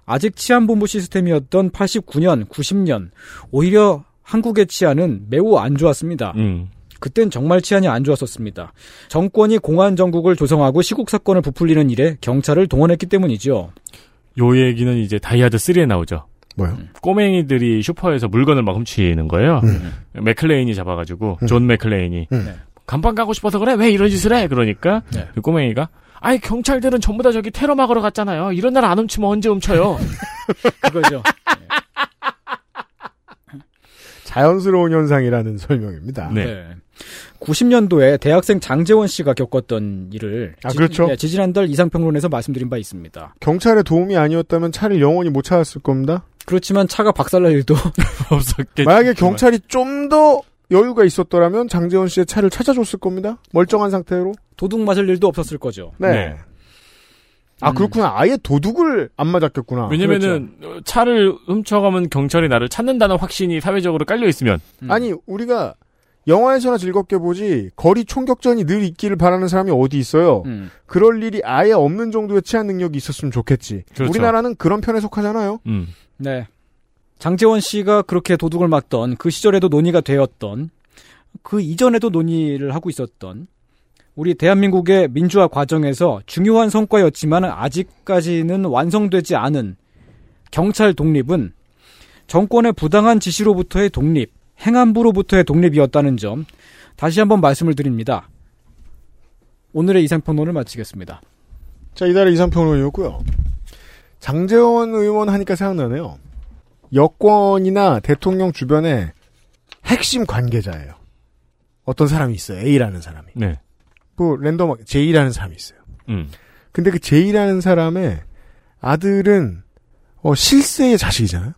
아직 치안본부 시스템이었던 89년, 90년 오히려 한국의 치안은 매우 안 좋았습니다. 음. 그땐 정말 치안이 안 좋았었습니다. 정권이 공안 정국을 조성하고 시국 사건을 부풀리는 일에 경찰을 동원했기 때문이죠. 요 얘기는 이제 다이하드 3에 나오죠. 뭐요? 꼬맹이들이 슈퍼에서 물건을 막 훔치는 거예요. 맥클레인이 잡아가지고 존 맥클레인이 음. 깜빵 가고 싶어서 그래 왜 이런 짓을 해? 그러니까 네. 그 꼬맹이가 아니 경찰들은 전부 다 저기 테러 막으러 갔잖아요. 이런 날 안 훔치면 언제 훔쳐요? [LAUGHS] 그거죠. 자연스러운 현상이라는 설명입니다. 네. 90년도에 대학생 장재원 씨가 겪었던 일을 아, 그렇죠. 지, 지난달 이상평론에서 말씀드린 바 있습니다. 경찰의 도움이 아니었다면 차를 영원히 못 찾았을 겁니다. 그렇지만 차가 박살날 일도 [LAUGHS] 없었겠죠. 만약에 경찰이 좀 더 여유가 있었더라면 장재원 씨의 차를 찾아줬을 겁니다. 멀쩡한 상태로. 도둑 맞을 일도 없었을 거죠. 네. 네. 아 그렇구나. 아예 도둑을 안 맞았겠구나. 왜냐면은 어, 차를 훔쳐가면 경찰이 나를 찾는다는 확신이 사회적으로 깔려 있으면 음. 아니 우리가 영화에서나 즐겁게 보지 거리 총격전이 늘 있기를 바라는 사람이 어디 있어요. 음. 그럴 일이 아예 없는 정도의 치안 능력이 있었으면 좋겠지. 그렇죠. 우리나라는 그런 편에 속하잖아요. 음. 네. 장재원 씨가 그렇게 도둑을 맞던 그 시절에도 논의가 되었던 그 이전에도 논의를 하고 있었던 우리 대한민국의 민주화 과정에서 중요한 성과였지만 아직까지는 완성되지 않은 경찰 독립은 정권의 부당한 지시로부터의 독립, 행안부로부터의 독립이었다는 점 다시 한번 말씀을 드립니다. 오늘의 이상평론을 마치겠습니다. 자 이달의 이상평론이었고요. 장재원 의원 하니까 생각나네요. 여권이나 대통령 주변에 핵심 관계자예요. 어떤 사람이 있어요. A라는 사람이. 네. 뭐 랜덤하게 J라는 사람이 있어요. 음. 근데 그 J라는 사람의 아들은 어, 실세의 자식이잖아요.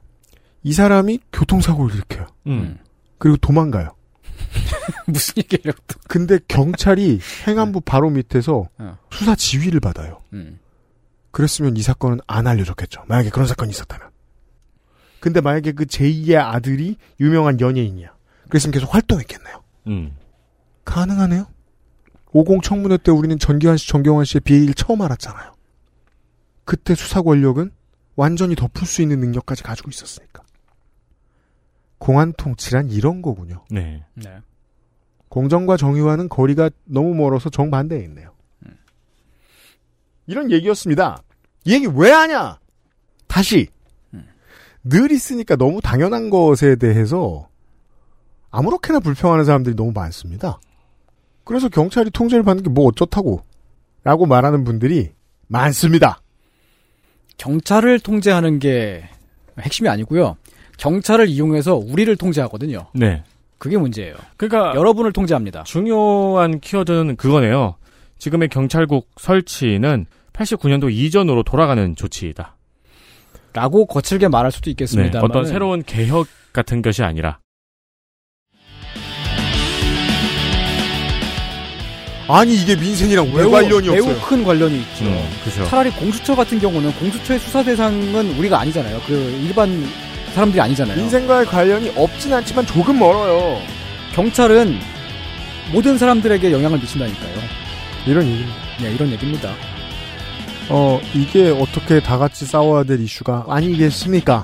이 사람이 교통사고를 일으켜요. 음. 그리고 도망가요. [LAUGHS] 무슨 얘기예요? 또. 근데 경찰이 행안부 바로 밑에서 어. 수사 지휘를 받아요. 음. 그랬으면 이 사건은 안 알려졌겠죠. 만약에 그런 사건이 있었다면. 근데 만약에 그 제2의 아들이 유명한 연예인이야. 그랬으면 계속 활동했겠네요. 음. 가능하네요. 50 청문회 때 우리는 전기환 씨, 정경환 씨의 비리를 처음 알았잖아요. 그때 수사 권력은 완전히 덮을 수 있는 능력까지 가지고 있었으니까. 공안 통치란 이런 거군요. 네. 네. 공정과 정의와는 거리가 너무 멀어서 정반대에 있네요. 이런 얘기였습니다. 이 얘기 왜 하냐? 다시. 늘 있으니까 너무 당연한 것에 대해서 아무렇게나 불평하는 사람들이 너무 많습니다. 그래서 경찰이 통제를 받는 게 뭐 어쩌다고 라고 말하는 분들이 많습니다. 경찰을 통제하는 게 핵심이 아니고요. 경찰을 이용해서 우리를 통제하거든요. 네. 그게 문제예요. 그러니까 여러분을 통제합니다. 중요한 키워드는 그거네요. 지금의 경찰국 설치는 89년도 이전으로 돌아가는 조치이다. 라고 거칠게 말할 수도 네. 있겠습니다. 어떤 새로운 개혁 같은 것이 아니라 아니 이게 민생이랑 왜 매우, 관련이 매우 없어요? 큰 관련이 있죠. 음, 그죠. 차라리 공수처 같은 경우는 공수처의 수사 대상은 우리가 아니잖아요. 그 일반 사람들이 아니잖아요. 민생과의 관련이 없진 않지만 조금 멀어요. 경찰은 모든 사람들에게 영향을 미친다니까요. 이런 얘기입니다. 네, 이런 얘기입니다. 어, 이게 어떻게 다 같이 싸워야 될 이슈가 아니겠습니까?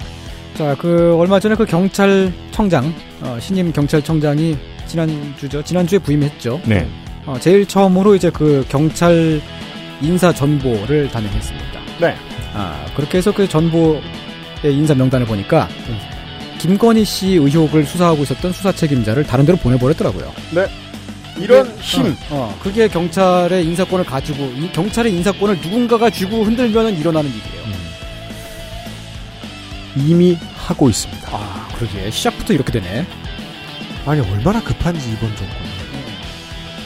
자, 그 얼마 전에 그 경찰청장 어, 신임 경찰청장이 지난주죠. 지난주에 부임했죠. 네. 어, 제일 처음으로 이제 그 경찰 인사 전보를 단행했습니다. 네. 아, 그렇게 해서 그 전보의 인사 명단을 보니까 김건희 씨 의혹을 수사하고 있었던 수사 책임자를 다른 데로 보내버렸더라고요. 네. 이런 그게, 힘. 어, 어, 그게 경찰의 인사권을 가지고 이 경찰의 인사권을 누군가가 쥐고 흔들면은 일어나는 일이에요. 이미 하고 있습니다. 아, 그러게 시작부터 이렇게 되네. 아니 얼마나 급한지 이번 정권.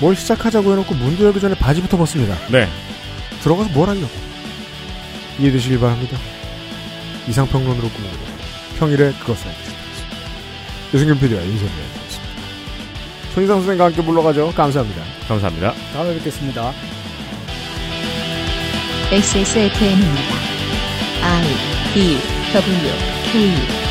뭘 시작하자고 해놓고 문도 열기 전에 바지부터 벗습니다. 네. 들어가서 뭘 하려고. 이해되시길 바랍니다. 이상평론으로 꾸며드립니다. 평일에 그것을 알고 싶습니다. 유승균 PD와 인사드리겠습니다. 손희상 선생과 함께 물러가죠. 감사합니다. 감사합니다. 다음에 뵙겠습니다. XSFM입니다. I D W K